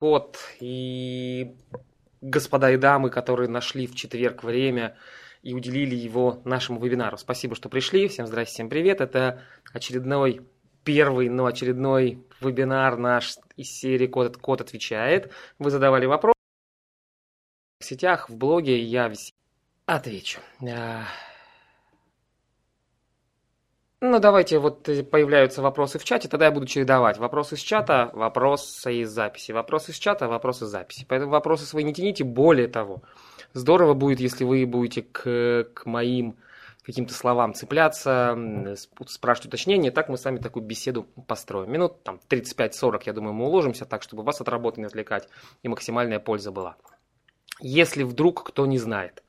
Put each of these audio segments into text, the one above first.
Вот, и господа и дамы, которые нашли в четверг время и уделили его нашему вебинару. Спасибо, что пришли. Всем здрасте, всем привет. Это очередной первый, но очередной вебинар наш из серии «Код, Код отвечает». Вы задавали вопрос в сетях, в блоге, я отвечу. Ну, давайте, вот э, появляются вопросы в чате, тогда я буду чередовать. Вопросы из чата, вопросы из записи. Вопросы из чата, вопросы из записи. Поэтому вопросы свои не тяните. Более того, здорово будет, если вы будете к, к моим каким-то словам цепляться, спрашивать уточнения. Так мы с вами такую беседу построим. Минут там 35-40, я думаю, мы уложимся так, чтобы вас от работы не отвлекать и максимальная польза была. Если вдруг кто не знает.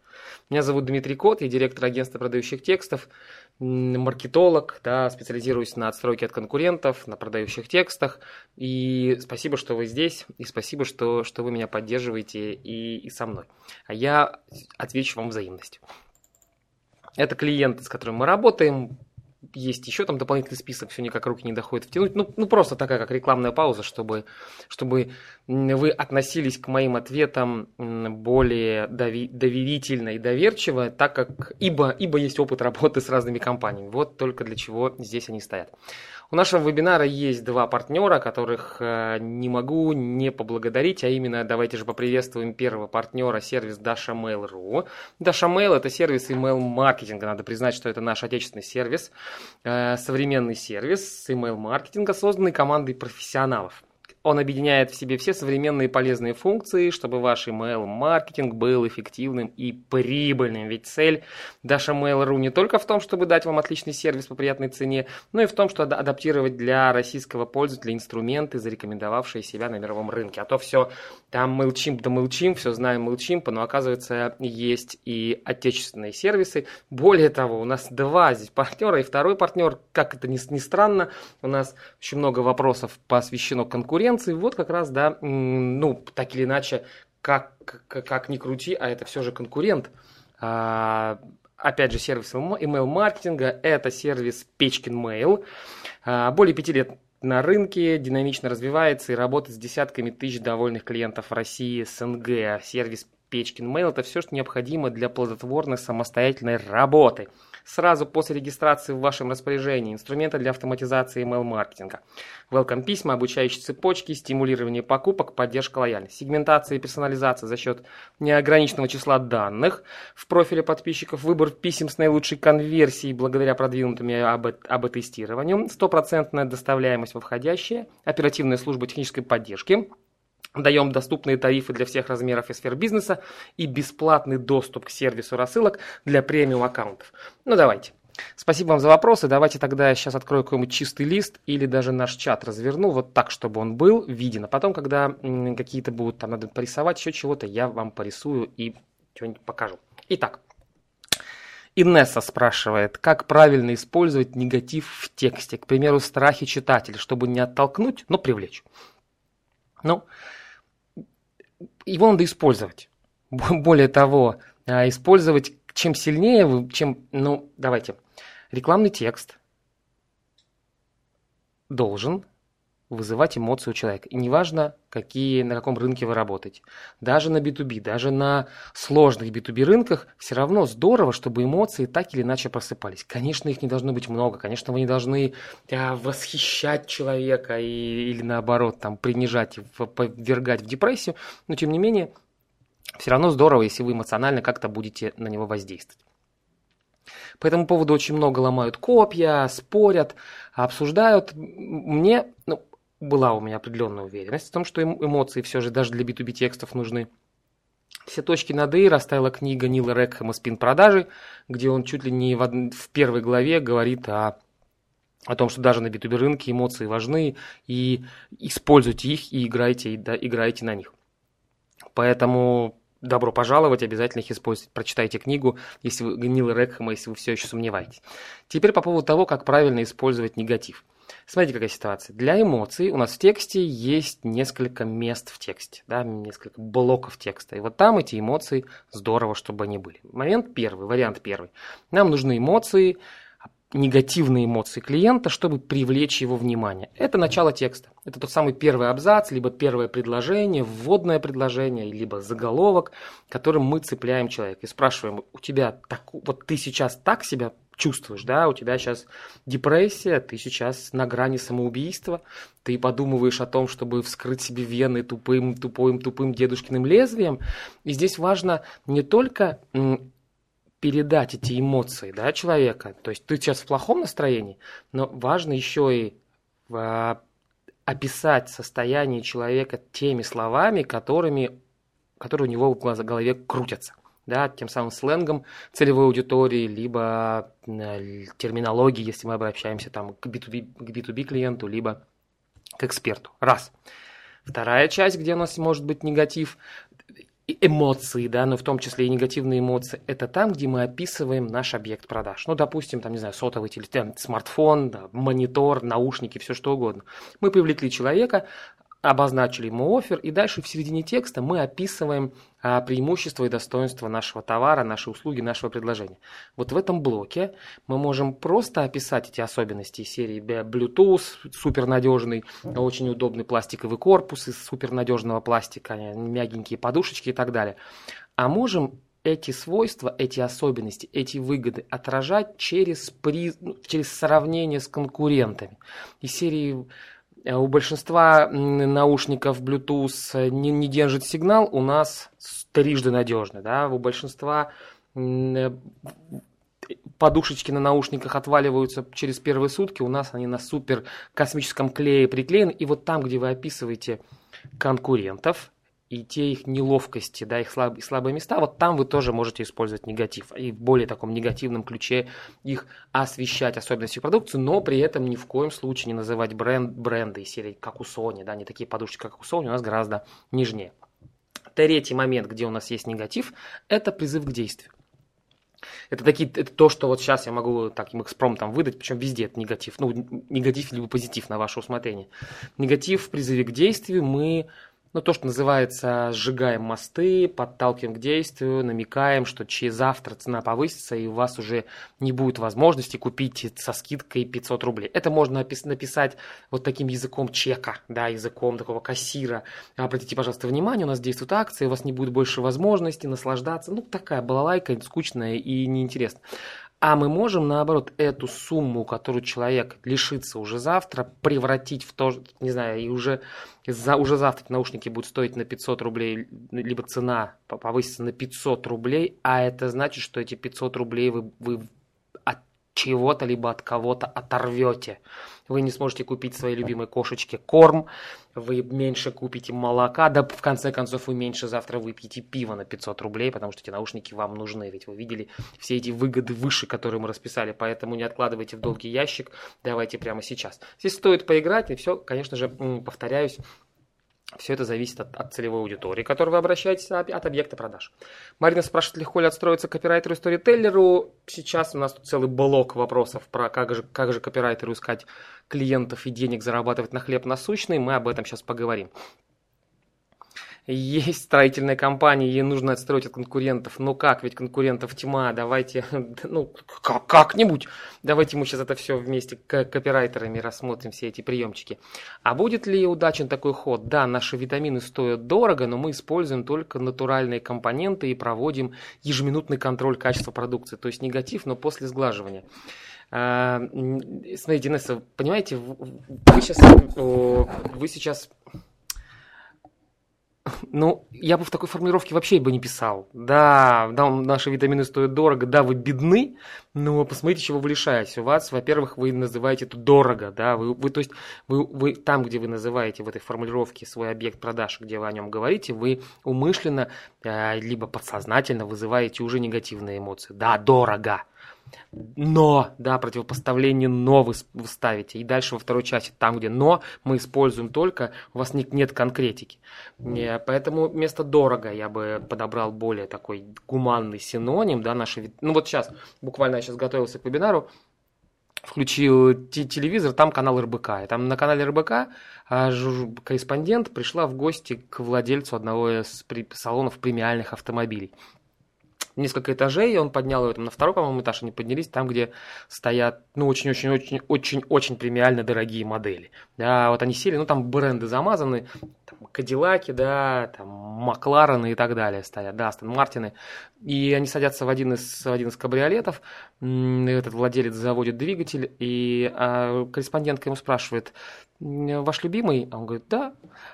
Меня зовут Дмитрий Кот, я директор агентства продающих текстов маркетолог, да, специализируюсь на отстройке от конкурентов, на продающих текстах. И спасибо, что вы здесь, и спасибо, что, что вы меня поддерживаете и, и со мной. А я отвечу вам взаимностью. Это клиенты, с которыми мы работаем, есть еще там дополнительный список, все никак руки не доходят втянуть. Ну, ну просто такая как рекламная пауза, чтобы, чтобы вы относились к моим ответам более дови- доверительно и доверчиво, так как ибо, ибо есть опыт работы с разными компаниями. Вот только для чего здесь они стоят. У нашего вебинара есть два партнера, которых э, не могу не поблагодарить, а именно давайте же поприветствуем первого партнера, сервис Dasha Mail.ru. Dasha Mail это сервис email-маркетинга, надо признать, что это наш отечественный сервис, э, современный сервис email-маркетинга, созданный командой профессионалов. Он объединяет в себе все современные полезные функции, чтобы ваш email-маркетинг был эффективным и прибыльным. Ведь цель Dasha Mail.ru не только в том, чтобы дать вам отличный сервис по приятной цене, но и в том, что адаптировать для российского пользователя инструменты, зарекомендовавшие себя на мировом рынке. А то все там MailChimp да MailChimp, все знаем MailChimp, но оказывается есть и отечественные сервисы. Более того, у нас два здесь партнера, и второй партнер, как это ни, ни странно, у нас очень много вопросов посвящено конкурентам, конкуренции, вот как раз, да, ну, так или иначе, как, как, как ни крути, а это все же конкурент. А, опять же, сервис email-маркетинга, это сервис Печкин Mail. А, более пяти лет на рынке, динамично развивается и работает с десятками тысяч довольных клиентов в России, СНГ. Сервис Печкин Mail – это все, что необходимо для плодотворной самостоятельной работы – сразу после регистрации в вашем распоряжении инструменты для автоматизации email-маркетинга. Welcome письма, обучающие цепочки, стимулирование покупок, поддержка лояльности, сегментация и персонализация за счет неограниченного числа данных. В профиле подписчиков, выбор писем с наилучшей конверсией благодаря продвинутым АБ-тестированию, стопроцентная доставляемость во входящие, оперативная служба технической поддержки – Даем доступные тарифы для всех размеров и сфер бизнеса и бесплатный доступ к сервису рассылок для премиум аккаунтов. Ну давайте. Спасибо вам за вопросы. Давайте тогда я сейчас открою какой-нибудь чистый лист или даже наш чат разверну вот так, чтобы он был виден. А потом, когда какие-то будут, там надо порисовать еще чего-то, я вам порисую и что-нибудь покажу. Итак, Инесса спрашивает, как правильно использовать негатив в тексте, к примеру, страхи читателя, чтобы не оттолкнуть, но привлечь. Ну, его надо использовать. Более того, а, использовать чем сильнее вы, чем, ну, давайте, рекламный текст должен вызывать эмоции у человека. И неважно, какие, на каком рынке вы работаете. Даже на B2B, даже на сложных B2B рынках все равно здорово, чтобы эмоции так или иначе просыпались. Конечно, их не должно быть много. Конечно, вы не должны а, восхищать человека и, или наоборот там принижать, повергать в депрессию. Но тем не менее, все равно здорово, если вы эмоционально как-то будете на него воздействовать. По этому поводу очень много ломают копья, спорят, обсуждают. Мне, ну, была у меня определенная уверенность в том, что эмоции все же даже для B2B текстов нужны. Все точки над «и» расставила книга Нила Рекхэма «Спин продажи», где он чуть ли не в, од... в первой главе говорит о, о том, что даже на B2B рынке эмоции важны, и используйте их и играйте, и, да, играйте на них. Поэтому добро пожаловать, обязательно их используйте. Прочитайте книгу, если вы Нила Рекхэма, если вы все еще сомневаетесь. Теперь по поводу того, как правильно использовать негатив. Смотрите, какая ситуация. Для эмоций у нас в тексте есть несколько мест в тексте, да, несколько блоков текста. И вот там эти эмоции здорово, чтобы они были. Момент первый, вариант первый. Нам нужны эмоции, негативные эмоции клиента, чтобы привлечь его внимание. Это начало текста. Это тот самый первый абзац, либо первое предложение, вводное предложение, либо заголовок, которым мы цепляем человека и спрашиваем, у тебя так, вот ты сейчас так себя чувствуешь, да, у тебя сейчас депрессия, ты сейчас на грани самоубийства, ты подумываешь о том, чтобы вскрыть себе вены тупым, тупым, тупым дедушкиным лезвием. И здесь важно не только передать эти эмоции да, человека. То есть ты сейчас в плохом настроении, но важно еще и а, описать состояние человека теми словами, которыми, которые у него в голове крутятся. Да, тем самым сленгом целевой аудитории, либо э, терминологии, если мы обращаемся там, к, B2B, к B2B клиенту, либо к эксперту. Раз. Вторая часть, где у нас может быть негатив, эмоции, да, но в том числе и негативные эмоции, это там, где мы описываем наш объект продаж. Ну, допустим, там, не знаю, сотовый телефон, смартфон, да, монитор, наушники, все что угодно. Мы привлекли человека, обозначили ему офер, и дальше в середине текста мы описываем а, преимущества и достоинства нашего товара, нашей услуги, нашего предложения. Вот в этом блоке мы можем просто описать эти особенности серии Bluetooth, супернадежный, очень удобный пластиковый корпус из супернадежного пластика, мягенькие подушечки и так далее. А можем эти свойства, эти особенности, эти выгоды отражать через, при, ну, через сравнение с конкурентами. Из серии у большинства наушников Bluetooth э, не, не держит сигнал, у нас трижды надежный. Да? У большинства э, подушечки на наушниках отваливаются через первые сутки, у нас они на супер космическом клее приклеены. И вот там, где вы описываете конкурентов, и те их неловкости, да, их слаб, слабые места, вот там вы тоже можете использовать негатив. И в более таком негативном ключе их освещать особенности продукции, но при этом ни в коем случае не называть бренд, бренды из серии, как у Sony, да, не такие подушечки, как у Sony, у нас гораздо нежнее. Третий момент, где у нас есть негатив, это призыв к действию. Это, такие, это то, что вот сейчас я могу таким экспромтом выдать, причем везде это негатив. Ну, негатив либо позитив на ваше усмотрение. Негатив в призыве к действию мы ну, то, что называется, сжигаем мосты, подталкиваем к действию, намекаем, что через завтра цена повысится, и у вас уже не будет возможности купить со скидкой 500 рублей. Это можно написать вот таким языком чека, да, языком такого кассира. Обратите, пожалуйста, внимание, у нас действует акция, у вас не будет больше возможности наслаждаться. Ну, такая балалайка, скучная и неинтересная. А мы можем, наоборот, эту сумму, которую человек лишится уже завтра, превратить в то, не знаю, и уже, за, уже завтра наушники будут стоить на 500 рублей, либо цена повысится на 500 рублей, а это значит, что эти 500 рублей вы, вы чего-то, либо от кого-то оторвете вы не сможете купить своей любимой кошечке корм, вы меньше купите молока, да в конце концов вы меньше завтра выпьете пиво на 500 рублей, потому что эти наушники вам нужны, ведь вы видели все эти выгоды выше, которые мы расписали, поэтому не откладывайте в долгий ящик, давайте прямо сейчас. Здесь стоит поиграть, и все, конечно же, повторяюсь, все это зависит от, от целевой аудитории, к которой вы обращаетесь, от, объекта продаж. Марина спрашивает, легко ли отстроиться копирайтеру и сторителлеру. Сейчас у нас тут целый блок вопросов про как же, как же копирайтеру искать клиентов и денег зарабатывать на хлеб насущный. Мы об этом сейчас поговорим есть строительная компания, ей нужно отстроить от конкурентов. Ну как, ведь конкурентов тьма, давайте, ну как-нибудь, давайте мы сейчас это все вместе копирайтерами рассмотрим, все эти приемчики. А будет ли удачен такой ход? Да, наши витамины стоят дорого, но мы используем только натуральные компоненты и проводим ежеминутный контроль качества продукции, то есть негатив, но после сглаживания. А, смотрите, Инесса, понимаете, вы сейчас, вы сейчас ну, я бы в такой формулировке вообще бы не писал. Да, да, наши витамины стоят дорого, да, вы бедны, но посмотрите, чего вы лишаетесь. У вас, во-первых, вы называете это дорого, да, вы, вы то есть вы, вы там, где вы называете в этой формулировке свой объект продаж, где вы о нем говорите, вы умышленно э, либо подсознательно вызываете уже негативные эмоции. Да, дорого но, да, противопоставление но вы, ставите. И дальше во второй части, там, где но, мы используем только, у вас нет, нет конкретики. И, поэтому вместо дорого я бы подобрал более такой гуманный синоним, да, наши... Ну вот сейчас, буквально я сейчас готовился к вебинару, включил телевизор, там канал РБК. И там на канале РБК а, корреспондент пришла в гости к владельцу одного из салонов премиальных автомобилей. Несколько этажей, он поднял ее там, на второй, по-моему, этаж, они поднялись там, где стоят, ну, очень-очень-очень-очень премиально дорогие модели. Да, вот они сели, ну, там бренды замазаны, там, Кадиллаки, да, там, Макларены и так далее стоят, да, Астон Мартины. И они садятся в один из, в один из кабриолетов, этот владелец заводит двигатель, и а, корреспондентка ему спрашивает, ваш любимый? А он говорит, да.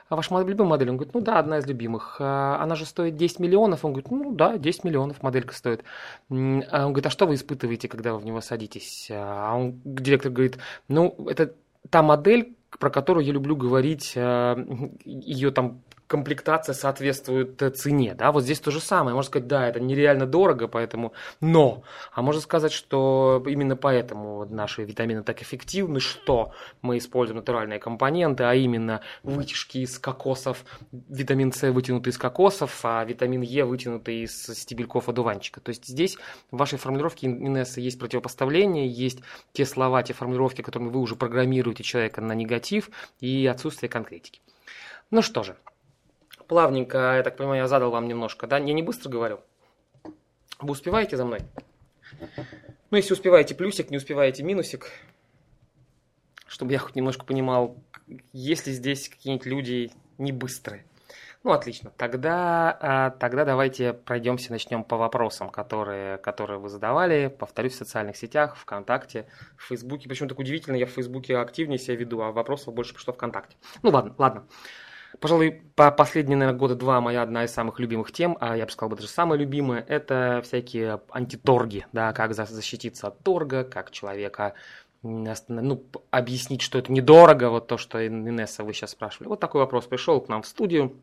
А ваш любимый модель? Он говорит, ну да, одна из любимых. А она же стоит 10 миллионов? Он говорит, ну да, 10 миллионов моделька стоит. А он говорит, а что вы испытываете, когда вы в него садитесь? А он, директор говорит, ну это та модель, про которую я люблю говорить, ее там комплектация соответствует э, цене, да, вот здесь то же самое, можно сказать, да, это нереально дорого, поэтому, но, а можно сказать, что именно поэтому наши витамины так эффективны, что мы используем натуральные компоненты, а именно вытяжки из кокосов, витамин С вытянутый из кокосов, а витамин Е вытянутый из стебельков одуванчика, то есть здесь в вашей формулировке Инесса есть противопоставление, есть те слова, те формулировки, которыми вы уже программируете человека на негатив и отсутствие конкретики. Ну что же, плавненько, я так понимаю, я задал вам немножко, да? Я не быстро говорю. Вы успеваете за мной? Ну, если успеваете плюсик, не успеваете минусик, чтобы я хоть немножко понимал, есть ли здесь какие-нибудь люди не быстрые. Ну, отлично. Тогда, а, тогда давайте пройдемся, начнем по вопросам, которые, которые вы задавали. Повторюсь, в социальных сетях, ВКонтакте, в Фейсбуке. Почему так удивительно, я в Фейсбуке активнее себя веду, а вопросов больше пришло ВКонтакте. Ну, ладно, ладно. Пожалуй, по последние, наверное, года два моя одна из самых любимых тем, а я бы сказал, даже самая любимая, это всякие антиторги, да, как защититься от торга, как человека ну, объяснить, что это недорого, вот то, что Инесса вы сейчас спрашивали. Вот такой вопрос пришел к нам в студию.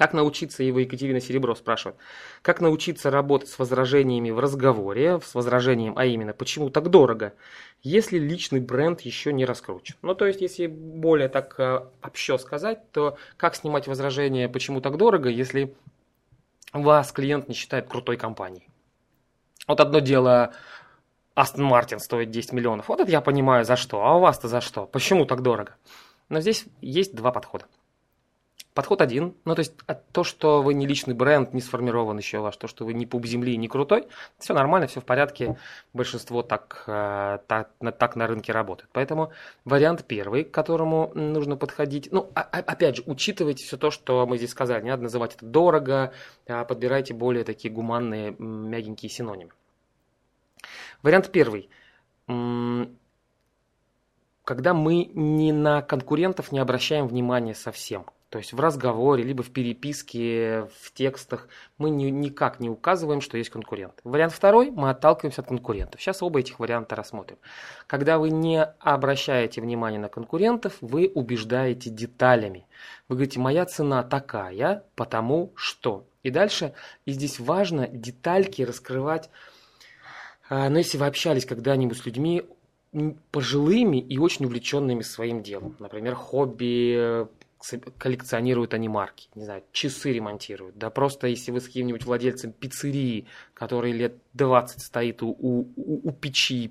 Как научиться, его Екатерина Серебро спрашивает, как научиться работать с возражениями в разговоре, с возражением, а именно, почему так дорого, если личный бренд еще не раскручен. Ну, то есть, если более так э, общо сказать, то как снимать возражение, почему так дорого, если вас клиент не считает крутой компанией. Вот одно дело, Астон Мартин стоит 10 миллионов, вот это я понимаю за что, а у вас-то за что, почему так дорого? Но здесь есть два подхода. Подход один, ну то есть то, что вы не личный бренд, не сформирован еще ваш, то, что вы не пуп земли, не крутой, все нормально, все в порядке, большинство так, э, так, так на рынке работает. Поэтому вариант первый, к которому нужно подходить, ну а, а, опять же, учитывайте все то, что мы здесь сказали, не надо называть это дорого, а подбирайте более такие гуманные, мягенькие синонимы. Вариант первый когда мы не на конкурентов не обращаем внимания совсем. То есть в разговоре, либо в переписке, в текстах мы ни, никак не указываем, что есть конкурент. Вариант второй, мы отталкиваемся от конкурентов. Сейчас оба этих варианта рассмотрим. Когда вы не обращаете внимания на конкурентов, вы убеждаете деталями. Вы говорите, моя цена такая, потому что. И дальше, и здесь важно детальки раскрывать. А, но если вы общались когда-нибудь с людьми, пожилыми и очень увлеченными своим делом. Например, хобби коллекционируют они марки, не знаю, часы ремонтируют. Да просто если вы с каким-нибудь владельцем пиццерии, который лет 20 стоит у, у, у печи,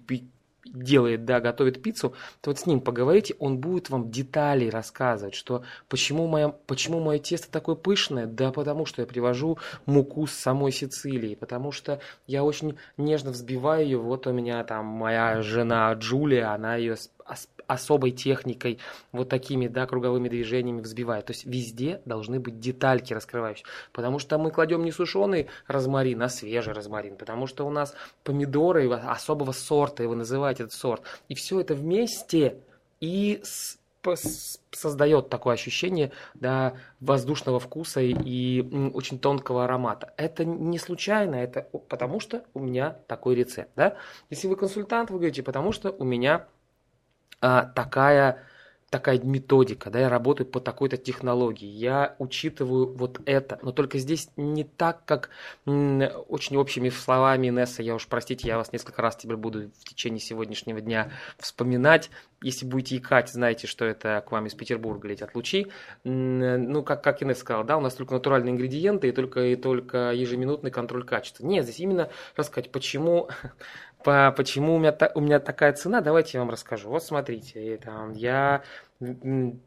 делает, да, готовит пиццу, то вот с ним поговорите, он будет вам детали рассказывать, что почему мое, почему мое тесто такое пышное, да потому что я привожу муку с самой Сицилии, потому что я очень нежно взбиваю ее, вот у меня там моя жена Джулия, она ее особой техникой, вот такими, да, круговыми движениями взбивает. То есть везде должны быть детальки раскрывающие. Потому что мы кладем не сушеный розмарин, а свежий розмарин. Потому что у нас помидоры особого сорта, его называют этот сорт. И все это вместе и создает такое ощущение да, воздушного вкуса и очень тонкого аромата. Это не случайно, это потому что у меня такой рецепт. Да? Если вы консультант, вы говорите, потому что у меня а, такая такая методика, да, я работаю по такой-то технологии, я учитываю вот это, но только здесь не так, как очень общими словами Несса, я уж, простите, я вас несколько раз теперь буду в течение сегодняшнего дня вспоминать, если будете икать, знаете, что это к вам из Петербурга летят лучи, ну, как, как Инесса сказала, да, у нас только натуральные ингредиенты и только, и только ежеминутный контроль качества. Нет, здесь именно рассказать, почему по, почему у меня, та, у меня такая цена, давайте я вам расскажу. Вот смотрите, там, я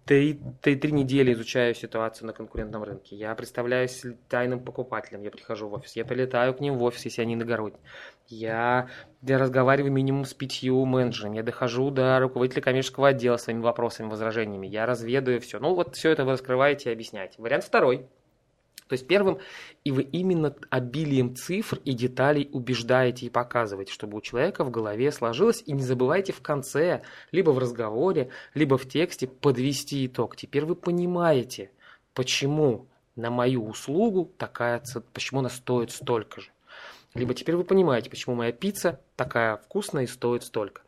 три, три, три недели изучаю ситуацию на конкурентном рынке. Я представляюсь тайным покупателем. Я прихожу в офис. Я прилетаю к ним в офис, если они иногородние. Я, я разговариваю минимум с пятью менеджерами. Я дохожу до руководителя коммерческого отдела своими вопросами, возражениями. Я разведаю все. Ну вот все это вы раскрываете и объясняете. Вариант второй – то есть первым, и вы именно обилием цифр и деталей убеждаете и показываете, чтобы у человека в голове сложилось, и не забывайте в конце, либо в разговоре, либо в тексте подвести итог. Теперь вы понимаете, почему на мою услугу такая цена, почему она стоит столько же. Либо теперь вы понимаете, почему моя пицца такая вкусная и стоит столько.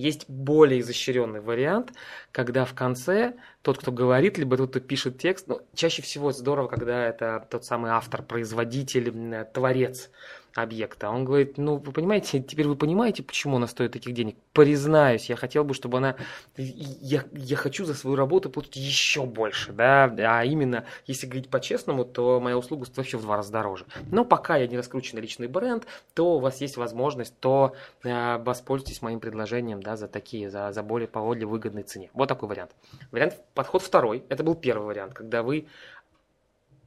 Есть более изощренный вариант, когда в конце тот, кто говорит, либо тот, кто пишет текст, ну, чаще всего здорово, когда это тот самый автор, производитель, творец объекта. Он говорит, ну, вы понимаете, теперь вы понимаете, почему она стоит таких денег? Признаюсь, я хотел бы, чтобы она... Я, я хочу за свою работу получить еще больше, да, а именно, если говорить по-честному, то моя услуга стоит вообще в два раза дороже. Но пока я не раскрученный личный бренд, то у вас есть возможность, то э, воспользуйтесь моим предложением, да, за такие, за, за более по выгодной цене. Вот такой вариант. Вариант, подход второй, это был первый вариант, когда вы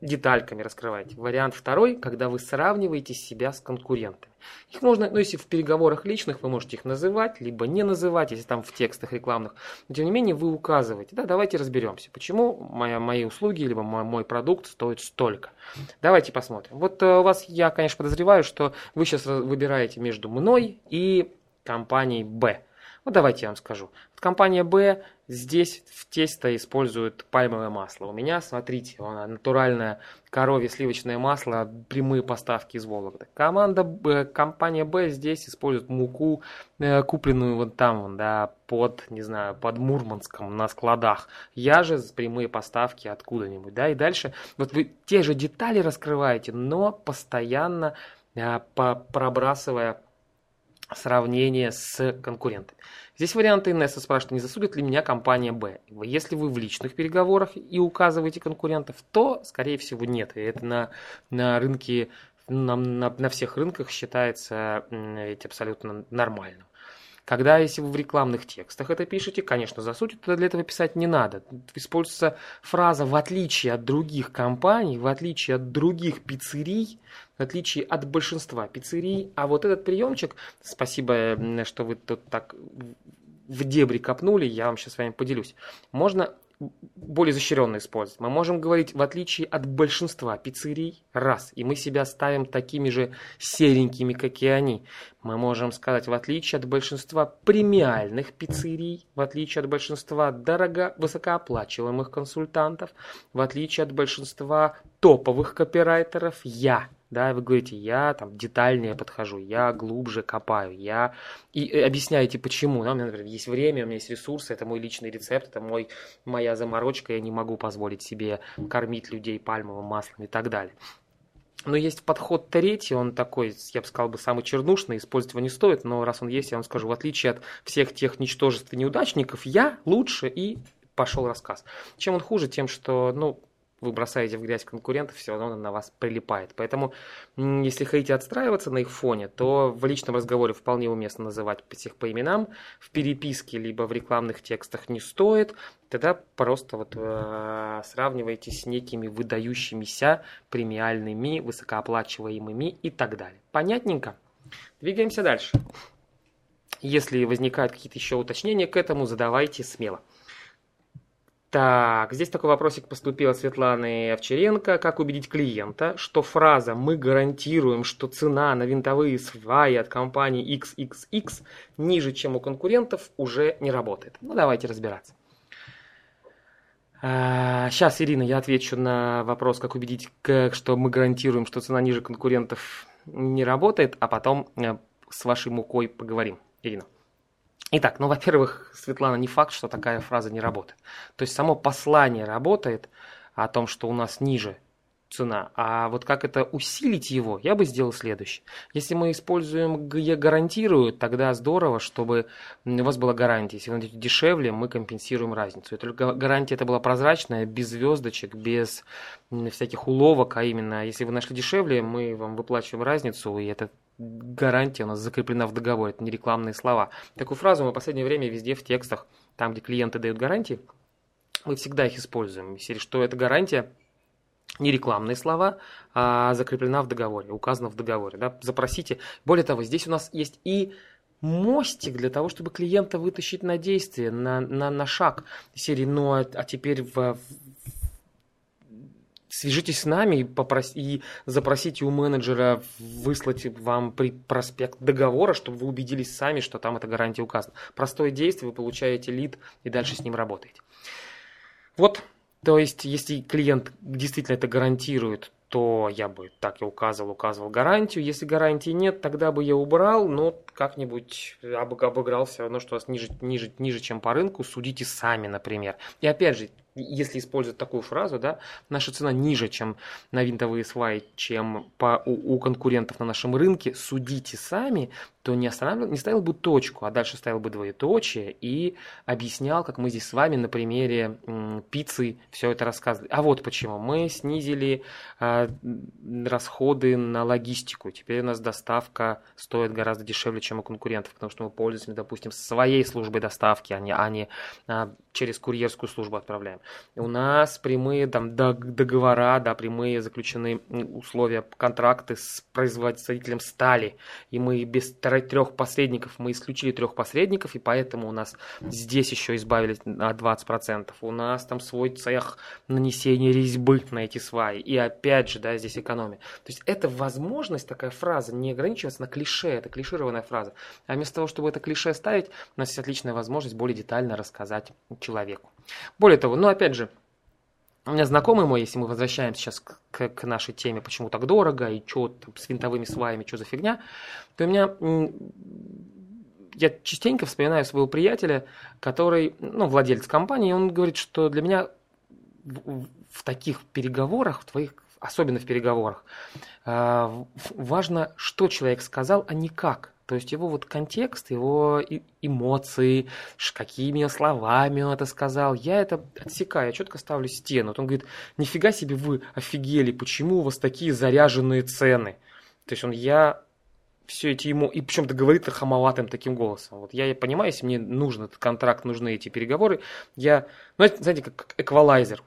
детальками раскрываете. Вариант второй, когда вы сравниваете себя с конкурентами. Их можно, ну если в переговорах личных, вы можете их называть, либо не называть, если там в текстах рекламных. Но тем не менее вы указываете, да, давайте разберемся, почему моя, мои услуги, либо мой, мой продукт стоит столько. Давайте посмотрим. Вот э, у вас, я, конечно, подозреваю, что вы сейчас выбираете между мной и компанией Б. Ну, давайте я вам скажу. Компания B здесь в тесто использует пальмовое масло. У меня, смотрите, натуральное коровье сливочное масло, прямые поставки из Вологды. Команда B, компания B здесь использует муку, э, купленную вот там, да, под, не знаю, под Мурманском на складах. Я же прямые поставки откуда-нибудь, да, и дальше вот вы те же детали раскрываете, но постоянно э, пробрасывая сравнение с конкурентами. Здесь варианты Инесса спрашивает, не засудит ли меня компания Б. Если вы в личных переговорах и указываете конкурентов, то, скорее всего, нет. И это на, на рынке, на, на, на всех рынках считается ведь абсолютно нормальным. Когда, если вы в рекламных текстах это пишете, конечно, за суть для этого писать не надо. Используется фраза «в отличие от других компаний», «в отличие от других пиццерий», в отличие от большинства пиццерий. А вот этот приемчик, спасибо, что вы тут так в дебри копнули, я вам сейчас с вами поделюсь. Можно более изощренно использовать. Мы можем говорить, в отличие от большинства пиццерий, раз, и мы себя ставим такими же серенькими, как и они. Мы можем сказать, в отличие от большинства премиальных пиццерий, в отличие от большинства дорого высокооплачиваемых консультантов, в отличие от большинства топовых копирайтеров, я – да, вы говорите, я там детальнее подхожу, я глубже копаю, я и э, объясняете почему, да, у меня, например, есть время, у меня есть ресурсы, это мой личный рецепт, это мой, моя заморочка, я не могу позволить себе кормить людей пальмовым маслом и так далее. Но есть подход третий, он такой, я бы сказал, бы самый чернушный, использовать его не стоит, но раз он есть, я вам скажу, в отличие от всех тех ничтожеств и неудачников, я лучше и пошел рассказ. Чем он хуже? Тем, что, ну, вы бросаете в грязь конкурентов, все равно на вас прилипает. Поэтому, если хотите отстраиваться на их фоне, то в личном разговоре вполне уместно называть всех по именам, в переписке либо в рекламных текстах не стоит, тогда просто вот э, сравнивайте с некими выдающимися премиальными, высокооплачиваемыми и так далее. Понятненько? Двигаемся дальше. Если возникают какие-то еще уточнения к этому, задавайте смело. Так, здесь такой вопросик поступил от Светланы Овчаренко. Как убедить клиента, что фраза «Мы гарантируем, что цена на винтовые сваи от компании XXX ниже, чем у конкурентов» уже не работает? Ну, давайте разбираться. Сейчас, а, Ирина, я отвечу на вопрос, как убедить, что мы гарантируем, что цена ниже конкурентов не работает, а потом э, с вашей мукой поговорим. Ирина. Итак, ну, во-первых, Светлана, не факт, что такая фраза не работает. То есть само послание работает о том, что у нас ниже цена. А вот как это усилить его, я бы сделал следующее. Если мы используем «я гарантирую», тогда здорово, чтобы у вас была гарантия. Если вы найдете дешевле, мы компенсируем разницу. Только гарантия это была прозрачная, без звездочек, без всяких уловок, а именно, если вы нашли дешевле, мы вам выплачиваем разницу, и это гарантия у нас закреплена в договоре, это не рекламные слова. Такую фразу мы в последнее время везде в текстах там, где клиенты дают гарантии, мы всегда их используем. Что это гарантия не рекламные слова, а закреплена в договоре, указана в договоре. Да? Запросите. Более того, здесь у нас есть и мостик для того, чтобы клиента вытащить на действие, на, на, на шаг серии. Ну, а, а теперь в, свяжитесь с нами и, попрос... и запросите у менеджера выслать вам при проспект договора, чтобы вы убедились сами, что там эта гарантия указана. Простое действие, вы получаете лид и дальше с ним работаете. Вот, то есть, если клиент действительно это гарантирует, то я бы так и указывал, указывал гарантию. Если гарантии нет, тогда бы я убрал, но как-нибудь обыграл все равно, что вас ниже, ниже, ниже, чем по рынку, судите сами, например. И опять же, если использовать такую фразу, да, наша цена ниже, чем на винтовые сваи, чем по, у, у конкурентов на нашем рынке, судите сами, то не, останавливал, не ставил бы точку, а дальше ставил бы двоеточие и объяснял, как мы здесь с вами на примере м, пиццы все это рассказывали. А вот почему. Мы снизили э, расходы на логистику. Теперь у нас доставка стоит гораздо дешевле, чем у конкурентов, потому что мы пользуемся, допустим, своей службой доставки, а не, а не а, через курьерскую службу отправляем. У нас прямые там договора, да, прямые заключены условия, контракты с производителем стали, и мы без трех посредников, мы исключили трех посредников, и поэтому у нас здесь еще избавились на 20%. У нас там свой цех нанесения резьбы на эти сваи, и опять же, да, здесь экономия. То есть это возможность, такая фраза, не ограничиваться на клише, это клишированная фраза, а вместо того, чтобы это клише ставить, у нас есть отличная возможность более детально рассказать человеку. Более того, ну опять же, у меня знакомый мой, если мы возвращаемся сейчас к, к, нашей теме, почему так дорого и что с винтовыми сваями, что за фигня, то у меня я частенько вспоминаю своего приятеля, который, ну, владелец компании, он говорит, что для меня в, таких переговорах, в твоих, особенно в переговорах, э, важно, что человек сказал, а не как. То есть его вот контекст, его эмоции, какими словами он это сказал, я это отсекаю, я четко ставлю стену. Вот он говорит, нифига себе вы офигели, почему у вас такие заряженные цены? То есть он, я все эти ему, и причем-то говорит хамоватым таким голосом. Вот я понимаю, если мне нужен этот контракт, нужны эти переговоры, я, ну, знаете, как эквалайзер,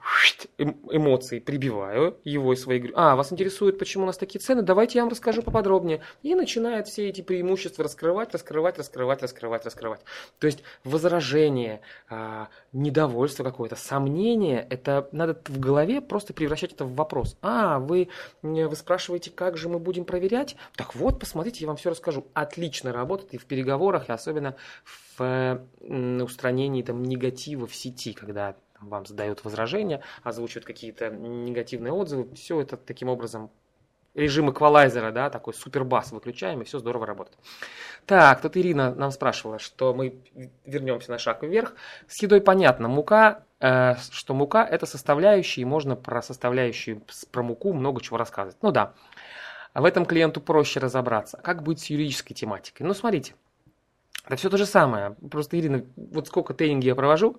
эм, эмоции прибиваю его и свои, а, вас интересует, почему у нас такие цены, давайте я вам расскажу поподробнее. И начинает все эти преимущества раскрывать, раскрывать, раскрывать, раскрывать, раскрывать. То есть возражение, а, недовольство какое-то, сомнение, это надо в голове просто превращать это в вопрос. А, вы, вы спрашиваете, как же мы будем проверять? Так вот, посмотрите, я вам все расскажу. Отлично работает и в переговорах, и особенно в устранении там, негатива в сети, когда вам задают возражения, озвучивают какие-то негативные отзывы. Все это таким образом режим эквалайзера, да, такой супербас выключаем, и все здорово работает. Так, тут Ирина нам спрашивала, что мы вернемся на шаг вверх. С едой понятно, мука, э, что мука это составляющие, и можно про составляющие, про муку много чего рассказывать. Ну да, в этом клиенту проще разобраться. Как быть с юридической тематикой? Ну, смотрите, это все то же самое. Просто, Ирина, вот сколько тренинги я провожу,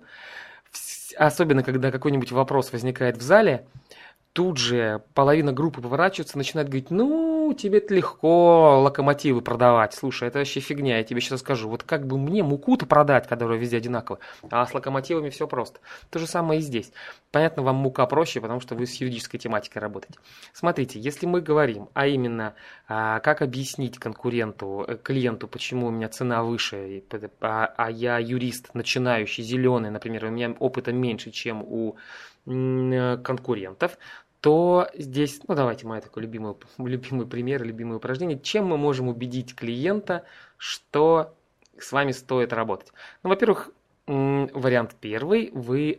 особенно когда какой-нибудь вопрос возникает в зале, тут же половина группы поворачивается, начинает говорить, ну, тебе это легко локомотивы продавать. Слушай, это вообще фигня, я тебе сейчас скажу. Вот как бы мне муку-то продать, которая везде одинаковая, а с локомотивами все просто. То же самое и здесь. Понятно, вам мука проще, потому что вы с юридической тематикой работаете. Смотрите, если мы говорим, а именно, а, как объяснить конкуренту, э, клиенту, почему у меня цена выше, а, а я юрист начинающий, зеленый, например, у меня опыта меньше, чем у э, конкурентов, то здесь, ну давайте мой такой любимый, любимый пример, любимое упражнение, чем мы можем убедить клиента, что с вами стоит работать. Ну, во-первых, вариант первый, вы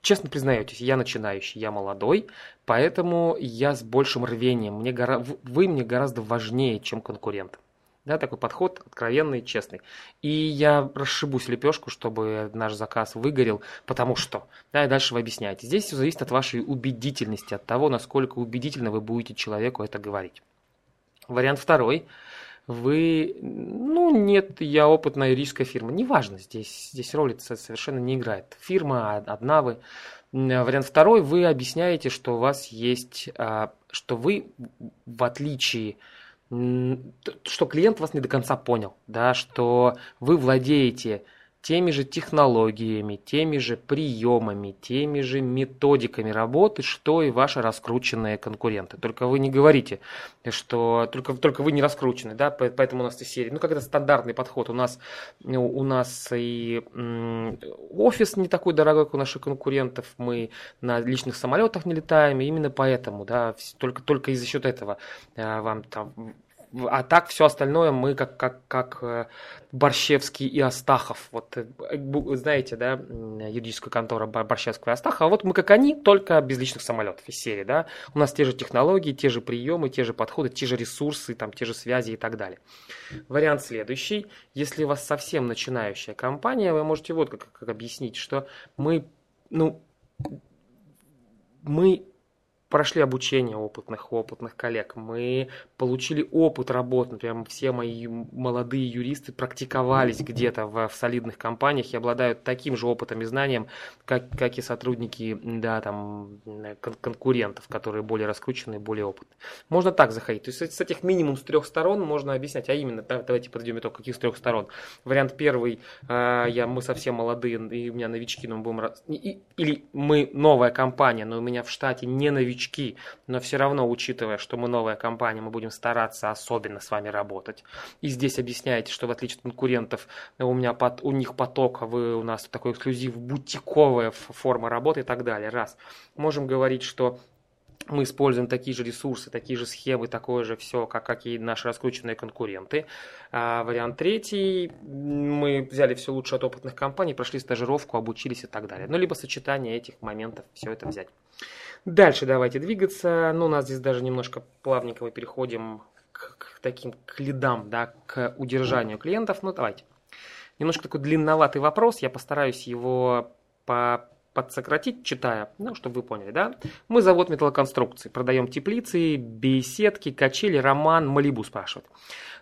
честно признаетесь, я начинающий, я молодой, поэтому я с большим рвением, мне гора... вы мне гораздо важнее, чем конкурент. Да, такой подход откровенный, честный. И я расшибусь лепешку, чтобы наш заказ выгорел, потому что. Да, и дальше вы объясняете. Здесь все зависит от вашей убедительности, от того, насколько убедительно вы будете человеку это говорить. Вариант второй. Вы, ну нет, я опытная юридическая фирма. Неважно, здесь, здесь роли совершенно не играет. Фирма, одна вы. Вариант второй, вы объясняете, что у вас есть, а, что вы, в отличие что клиент вас не до конца понял, да, что вы владеете теми же технологиями, теми же приемами, теми же методиками работы, что и ваши раскрученные конкуренты. Только вы не говорите, что только, только вы не раскручены, да, поэтому у нас эти серии. Ну, как это стандартный подход. У нас, ну, у нас и офис не такой дорогой, как у наших конкурентов. Мы на личных самолетах не летаем, и именно поэтому, да, только, только из-за счет этого э, вам там а так все остальное мы как, как, как э, Борщевский и Астахов. Вот э, знаете, да, юридическая контора Борщевского и Астахова. Вот мы как они, только без личных самолетов из серии, да. У нас те же технологии, те же приемы, те же подходы, те же ресурсы, там, те же связи и так далее. Вариант следующий. Если у вас совсем начинающая компания, вы можете вот как, как объяснить, что мы, ну, мы прошли обучение опытных, опытных коллег, мы получили опыт работы, например, все мои молодые юристы практиковались где-то в, в солидных компаниях и обладают таким же опытом и знанием, как, как и сотрудники да, там, кон- конкурентов, которые более раскрученные, более опытные. Можно так заходить. То есть с этих минимум с трех сторон можно объяснять, а именно, давайте подойдем итог, каких с трех сторон. Вариант первый, э, я, мы совсем молодые, и у меня новички, но мы будем... И, или мы новая компания, но у меня в штате не новички, новички, но все равно, учитывая, что мы новая компания, мы будем стараться особенно с вами работать. И здесь объясняете, что в отличие от конкурентов, у, меня под, у них поток, а вы у нас такой эксклюзив, бутиковая форма работы и так далее. Раз. Можем говорить, что мы используем такие же ресурсы, такие же схемы, такое же все, как, как и наши раскрученные конкуренты. А вариант третий, мы взяли все лучше от опытных компаний, прошли стажировку, обучились и так далее. Ну, либо сочетание этих моментов, все это взять. Дальше давайте двигаться. Ну, у нас здесь даже немножко плавненько мы переходим к, к таким к лидам, да, к удержанию клиентов. Ну, давайте. Немножко такой длинноватый вопрос. Я постараюсь его по подсократить, читая, ну, чтобы вы поняли, да? Мы завод металлоконструкций, продаем теплицы, беседки, качели, роман, малибу спрашивают.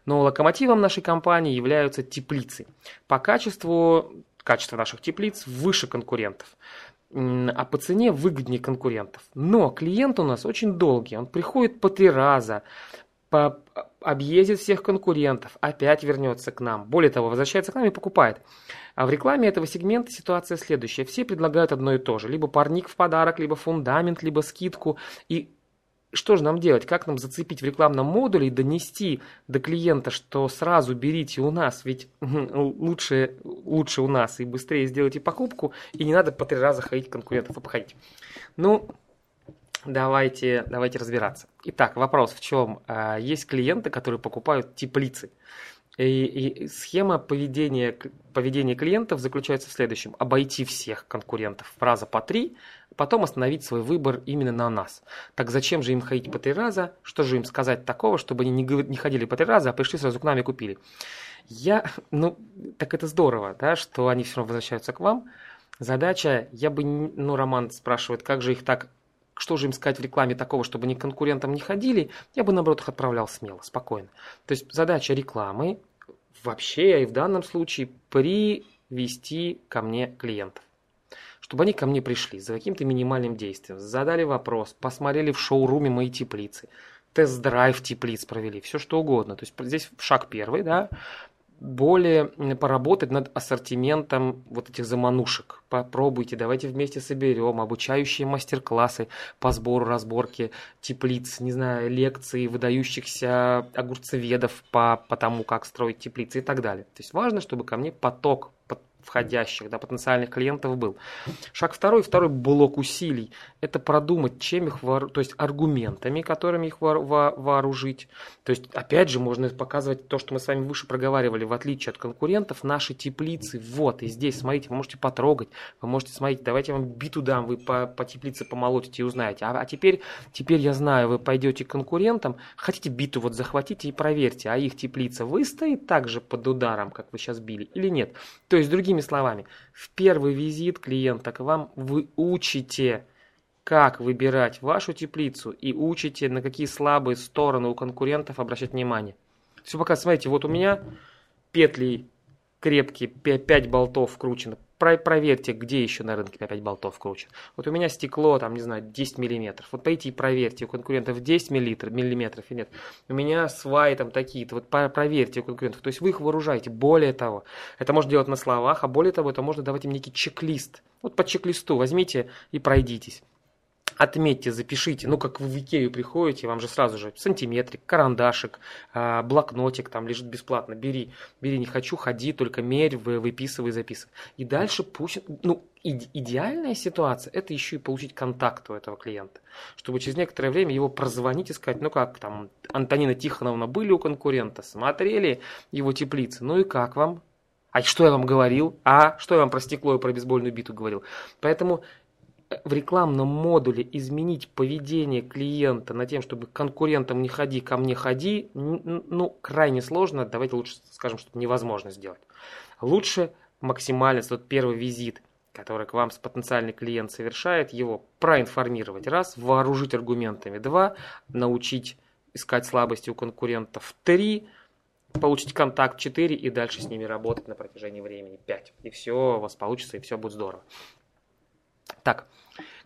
Но локомотивом нашей компании являются теплицы. По качеству, качество наших теплиц выше конкурентов а по цене выгоднее конкурентов. Но клиент у нас очень долгий, он приходит по три раза, по, объездит всех конкурентов, опять вернется к нам. Более того, возвращается к нам и покупает. А в рекламе этого сегмента ситуация следующая. Все предлагают одно и то же. Либо парник в подарок, либо фундамент, либо скидку. И что же нам делать? Как нам зацепить в рекламном модуле и донести до клиента, что сразу берите у нас, ведь лучше, лучше у нас и быстрее сделайте покупку, и не надо по три раза ходить конкурентов обходить. Ну, давайте, давайте разбираться. Итак, вопрос в чем? А, есть клиенты, которые покупают теплицы. И, и схема поведения, поведения клиентов заключается в следующем. Обойти всех конкурентов раза по три, потом остановить свой выбор именно на нас. Так зачем же им ходить по три раза? Что же им сказать такого, чтобы они не ходили по три раза, а пришли сразу к нам и купили? Я, ну, так это здорово, да, что они все равно возвращаются к вам. Задача, я бы, ну, Роман спрашивает, как же их так что же им сказать в рекламе такого, чтобы они конкурентам не ходили, я бы, наоборот, их отправлял смело, спокойно. То есть задача рекламы вообще, и в данном случае, привести ко мне клиентов чтобы они ко мне пришли за каким-то минимальным действием, задали вопрос, посмотрели в шоуруме мои теплицы, тест-драйв теплиц провели, все что угодно. То есть здесь шаг первый, да, более поработать над ассортиментом вот этих заманушек. Попробуйте, давайте вместе соберем обучающие мастер-классы по сбору, разборке теплиц, не знаю, лекции выдающихся огурцеведов по, по тому, как строить теплицы и так далее. То есть важно, чтобы ко мне поток входящих, да, потенциальных клиентов был. Шаг второй, второй блок усилий – это продумать, чем их то есть аргументами, которыми их вооружить. То есть, опять же, можно показывать то, что мы с вами выше проговаривали, в отличие от конкурентов, наши теплицы, вот, и здесь, смотрите, вы можете потрогать, вы можете, смотреть, давайте я вам биту дам, вы по, по теплице помолотите и узнаете. А, а теперь, теперь я знаю, вы пойдете к конкурентам, хотите биту вот захватите и проверьте, а их теплица выстоит так же под ударом, как вы сейчас били, или нет. То есть, другими Другими словами, в первый визит клиента к вам вы учите, как выбирать вашу теплицу и учите, на какие слабые стороны у конкурентов обращать внимание. Все пока, смотрите, вот у меня петли крепкие, 5 болтов вкручено. Про проверьте, где еще на рынке 5 болтов круче. Вот у меня стекло, там, не знаю, 10 миллиметров. Вот пойдите и проверьте, у конкурентов 10 миллилитров, миллиметров или нет. У меня сваи там такие-то. Вот проверьте у конкурентов. То есть вы их вооружаете. Более того, это можно делать на словах, а более того, это можно давать им некий чек-лист. Вот по чек-листу возьмите и пройдитесь отметьте, запишите, ну, как вы в Икею приходите, вам же сразу же сантиметрик, карандашик, а, блокнотик там лежит бесплатно, бери, бери, не хочу, ходи, только мерь, выписывай, записывай. И дальше пусть, ну, идеальная ситуация, это еще и получить контакт у этого клиента, чтобы через некоторое время его прозвонить и сказать, ну как там, Антонина Тихоновна были у конкурента, смотрели его теплицы, ну и как вам? А что я вам говорил? А что я вам про стекло и про бейсбольную биту говорил? Поэтому в рекламном модуле изменить поведение клиента на тем, чтобы конкурентам не ходи, ко мне ходи, ну, крайне сложно, давайте лучше скажем, что невозможно сделать. Лучше максимально тот первый визит, который к вам потенциальный клиент совершает, его проинформировать, раз, вооружить аргументами, два, научить искать слабости у конкурентов, три, получить контакт. 4 и дальше с ними работать на протяжении времени. 5. И все у вас получится, и все будет здорово. Так,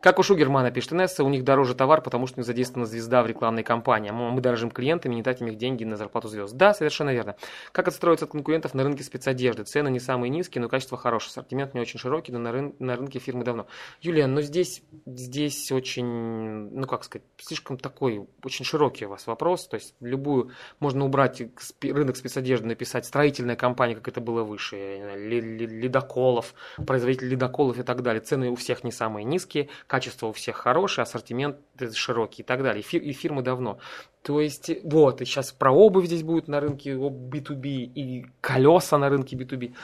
как у Шугермана пишет Инесса, у них дороже товар, потому что не задействована звезда в рекламной кампании. Мы дорожим клиентами, не тратим их деньги на зарплату звезд. Да, совершенно верно. Как отстроиться от конкурентов на рынке спецодежды? Цены не самые низкие, но качество хорошее. Ассортимент не очень широкий, но на, рын на рынке фирмы давно. Юлия, но здесь, здесь очень, ну как сказать, слишком такой, очень широкий у вас вопрос. То есть любую, можно убрать рынок спецодежды, написать строительная компания, как это было выше, ледоколов, производитель ледоколов и так далее. Цены у всех не самые низкие, качество у всех хорошее, ассортимент широкий и так далее. И фирмы давно. То есть, вот, и сейчас про обувь здесь будет на рынке B2B и колеса на рынке B2B.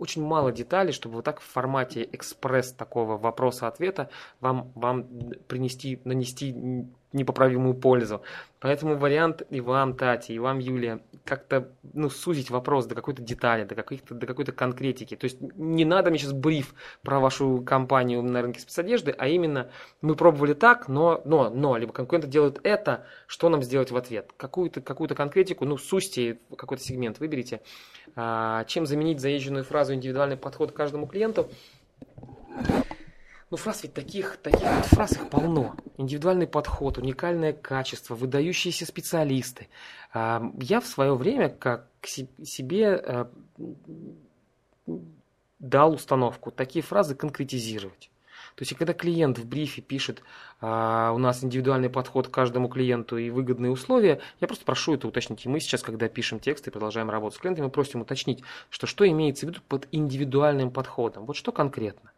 Очень мало деталей, чтобы вот так в формате экспресс такого вопроса-ответа вам, вам принести, нанести непоправимую пользу. Поэтому вариант и вам, Тати, и вам, Юлия, как-то ну, сузить вопрос до какой-то детали, до, каких-то, до какой-то конкретики. То есть не надо мне сейчас бриф про вашу компанию на рынке спецодежды, а именно мы пробовали так, но, но, но, либо конкуренты делают это, что нам сделать в ответ? Какую-то какую конкретику, ну, сузьте какой-то сегмент, выберите. А, чем заменить заезженную фразу индивидуальный подход к каждому клиенту? Ну, фраз ведь таких, таких вот фраз их полно. Индивидуальный подход, уникальное качество, выдающиеся специалисты. А, я в свое время как себе э, дал установку такие фразы конкретизировать. То есть, когда клиент в брифе пишет, а, у нас индивидуальный подход к каждому клиенту и выгодные условия, я просто прошу это уточнить. И мы сейчас, когда пишем текст и продолжаем работать с клиентами, мы просим уточнить, что что имеется в виду под индивидуальным подходом. Вот что конкретно.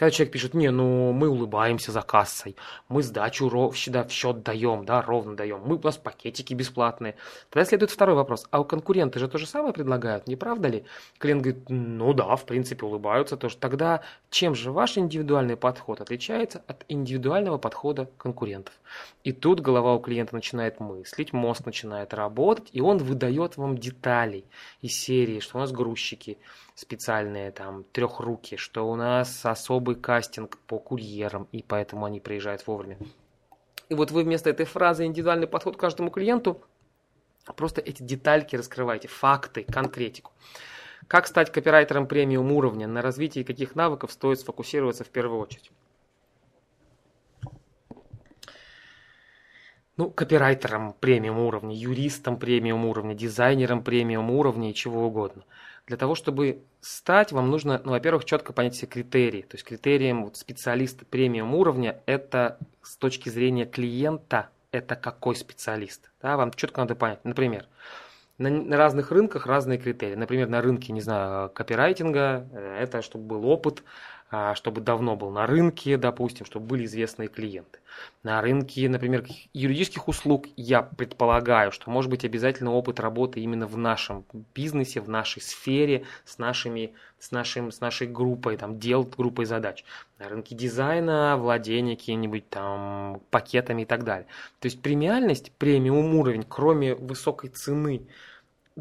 Когда человек пишет, не, ну мы улыбаемся за кассой, мы сдачу ров, всегда в счет даем, да, ровно даем, мы, у нас пакетики бесплатные. Тогда следует второй вопрос, а у конкуренты же то же самое предлагают, не правда ли? Клиент говорит, ну да, в принципе улыбаются тоже. Тогда чем же ваш индивидуальный подход отличается от индивидуального подхода конкурентов? И тут голова у клиента начинает мыслить, мозг начинает работать, и он выдает вам деталей из серии, что у нас грузчики, специальные там трехруки, что у нас особый кастинг по курьерам, и поэтому они приезжают вовремя. И вот вы вместо этой фразы индивидуальный подход к каждому клиенту просто эти детальки раскрываете, факты, конкретику. Как стать копирайтером премиум уровня, на развитии каких навыков стоит сфокусироваться в первую очередь? ну, копирайтером премиум уровня, юристом премиум уровня, дизайнером премиум уровня и чего угодно. Для того, чтобы стать, вам нужно, ну, во-первых, четко понять все критерии. То есть критерием вот, специалиста премиум уровня это с точки зрения клиента, это какой специалист. Да, вам четко надо понять. Например, на, на разных рынках разные критерии. Например, на рынке, не знаю, копирайтинга, э, это чтобы был опыт, чтобы давно был на рынке, допустим, чтобы были известные клиенты. На рынке, например, юридических услуг я предполагаю, что может быть обязательно опыт работы именно в нашем бизнесе, в нашей сфере, с, нашими, с, нашим, с нашей группой, там, дел, группой задач. На рынке дизайна, владение какими-нибудь там пакетами и так далее. То есть премиальность, премиум уровень, кроме высокой цены,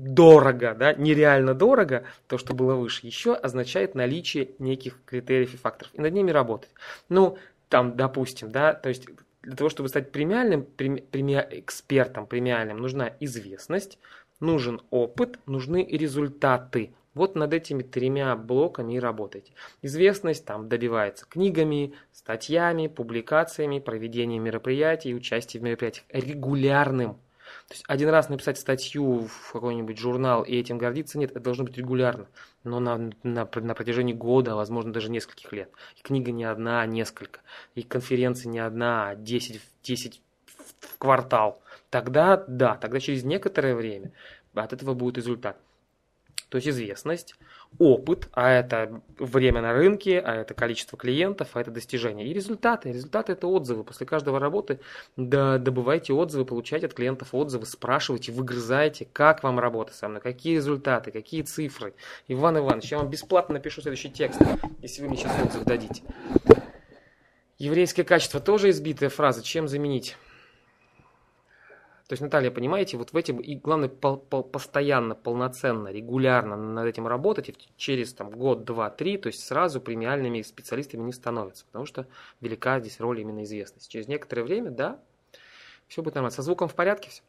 дорого, да, нереально дорого, то, что было выше, еще означает наличие неких критериев и факторов. И над ними работать. Ну, там, допустим, да, то есть для того, чтобы стать премиальным, преми, преми, экспертом премиальным, нужна известность, нужен опыт, нужны результаты. Вот над этими тремя блоками и работайте. Известность там добивается книгами, статьями, публикациями, проведением мероприятий, участием в мероприятиях регулярным. То есть один раз написать статью в какой-нибудь журнал и этим гордиться, нет, это должно быть регулярно, но на, на, на протяжении года, возможно, даже нескольких лет. И книга не одна, а несколько. И конференция не одна, а 10, 10 в квартал. Тогда, да, тогда через некоторое время от этого будет результат. То есть известность, опыт, а это время на рынке, а это количество клиентов, а это достижения. И результаты. Результаты это отзывы. После каждого работы да, добывайте отзывы, получайте от клиентов отзывы, спрашивайте, выгрызайте, как вам работа со мной, какие результаты, какие цифры. Иван Иванович, я вам бесплатно напишу следующий текст, если вы мне сейчас отзыв дадите. Еврейское качество тоже избитая фраза. Чем заменить? То есть, Наталья, понимаете, вот в этом и главное пол, пол, постоянно, полноценно, регулярно над этим работать, и через там, год, два, три, то есть сразу премиальными специалистами не становятся, потому что велика здесь роль именно известности. Через некоторое время, да, все будет нормально. Со звуком в порядке все.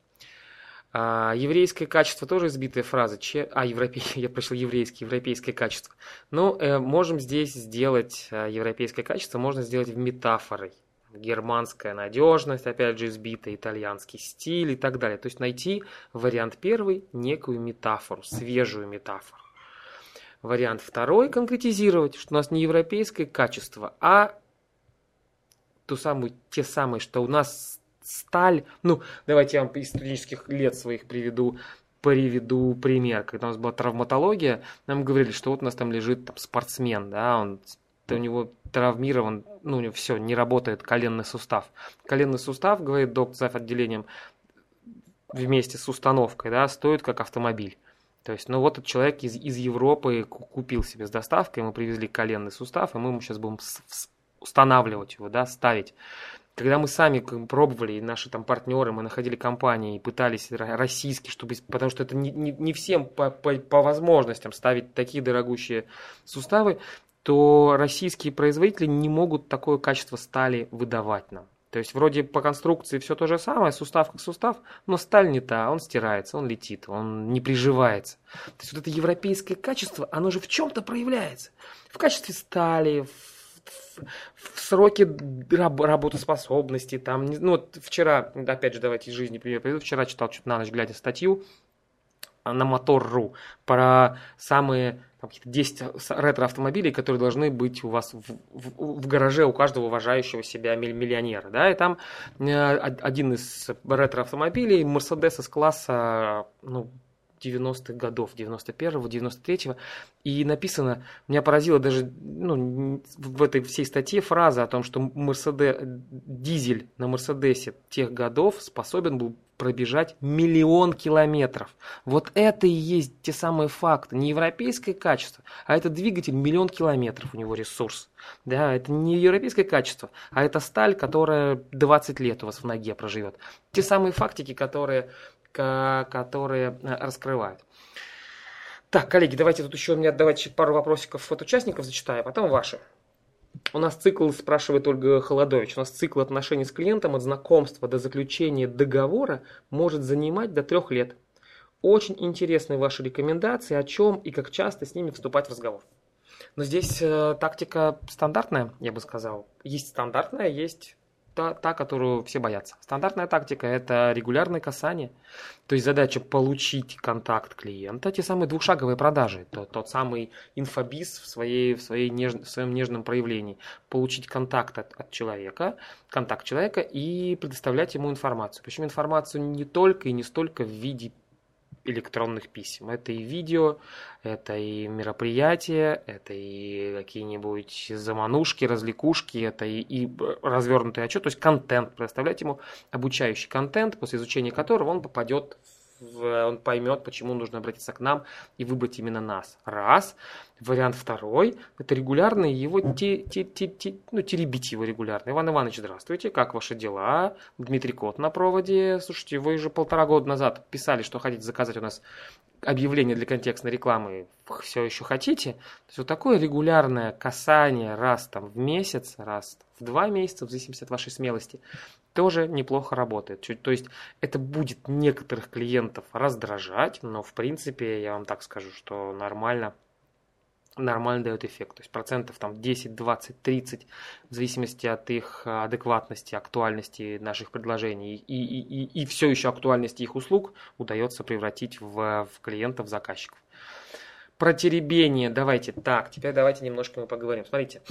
А, еврейское качество тоже избитая фраза. Че... А, европей... я прочел еврейский, европейское качество. Ну, э, можем здесь сделать э, европейское качество, можно сделать в метафорой германская надежность, опять же, избитый итальянский стиль и так далее. То есть найти вариант первый, некую метафору, свежую метафору. Вариант второй – конкретизировать, что у нас не европейское качество, а ту самую, те самые, что у нас сталь. Ну, давайте я вам из студенческих лет своих приведу приведу пример. Когда у нас была травматология, нам говорили, что вот у нас там лежит там, спортсмен, да, он у него травмирован, ну, у него все, не работает коленный сустав. Коленный сустав, говорит доктор зав. отделением, вместе с установкой, да, стоит как автомобиль. То есть, ну вот этот человек из, из Европы купил себе с доставкой, мы привезли коленный сустав, и мы ему сейчас будем устанавливать его, да, ставить. Когда мы сами пробовали, и наши там партнеры, мы находили компании и пытались российские, чтобы, потому что это не, не, не всем по, по, по возможностям ставить такие дорогущие суставы, то российские производители не могут такое качество стали выдавать нам. То есть вроде по конструкции все то же самое, сустав как сустав, но сталь не та, он стирается, он летит, он не приживается. То есть вот это европейское качество, оно же в чем-то проявляется. В качестве стали, в, в, в сроке раб, работоспособности. Там, ну вот вчера, опять же, давайте из жизни пример приведу, вчера читал что-то на ночь глядя статью на Мотор.ру про самые там, какие-то 10 ретро-автомобилей, которые должны быть у вас в, в, в гараже у каждого уважающего себя миллионера. Да? И там э, один из ретро-автомобилей, Mercedes с класса ну, 90-х годов, 91-го, 93-го. И написано, меня поразило даже ну, в этой всей статье фраза о том, что Мерседес, дизель на Мерседесе тех годов способен был пробежать миллион километров. Вот это и есть те самые факты. Не европейское качество, а это двигатель миллион километров у него ресурс. Да, это не европейское качество, а это сталь, которая 20 лет у вас в ноге проживет. Те самые фактики, которые, которые э, раскрывают. Так, коллеги, давайте тут еще у меня давайте пару вопросиков от участников зачитаю, а потом ваши. У нас цикл, спрашивает Ольга Холодович, у нас цикл отношений с клиентом от знакомства до заключения договора может занимать до трех лет. Очень интересны ваши рекомендации, о чем и как часто с ними вступать в разговор. Но здесь э, тактика стандартная, я бы сказал. Есть стандартная, есть та, та, которую все боятся. Стандартная тактика – это регулярное касание. То есть задача получить контакт клиента, те самые двухшаговые продажи, тот, тот самый инфобиз в, своей, в, своей неж, в своем нежном проявлении. Получить контакт от, от человека, контакт человека и предоставлять ему информацию. Причем информацию не только и не столько в виде электронных писем. Это и видео, это и мероприятия, это и какие-нибудь заманушки, развлекушки, это и, и развернутый отчет, то есть контент, предоставлять ему обучающий контент, после изучения которого он попадет он поймет, почему нужно обратиться к нам и выбрать именно нас. Раз. Вариант второй – это регулярно его те, те, те, те, ну, теребить его регулярно. Иван Иванович, здравствуйте, как ваши дела? Дмитрий Кот на проводе. Слушайте, вы уже полтора года назад писали, что хотите заказать у нас объявление для контекстной рекламы. Все еще хотите? То есть вот такое регулярное касание раз там в месяц, раз в два месяца, в зависимости от вашей смелости, тоже неплохо работает. То есть это будет некоторых клиентов раздражать, но в принципе я вам так скажу, что нормально нормально дает эффект. То есть процентов там 10, 20, 30, в зависимости от их адекватности, актуальности наших предложений и, и, и, и все еще актуальности их услуг удается превратить в, в клиентов, заказчиков. Про теребение давайте так, теперь давайте немножко мы поговорим. Смотрите,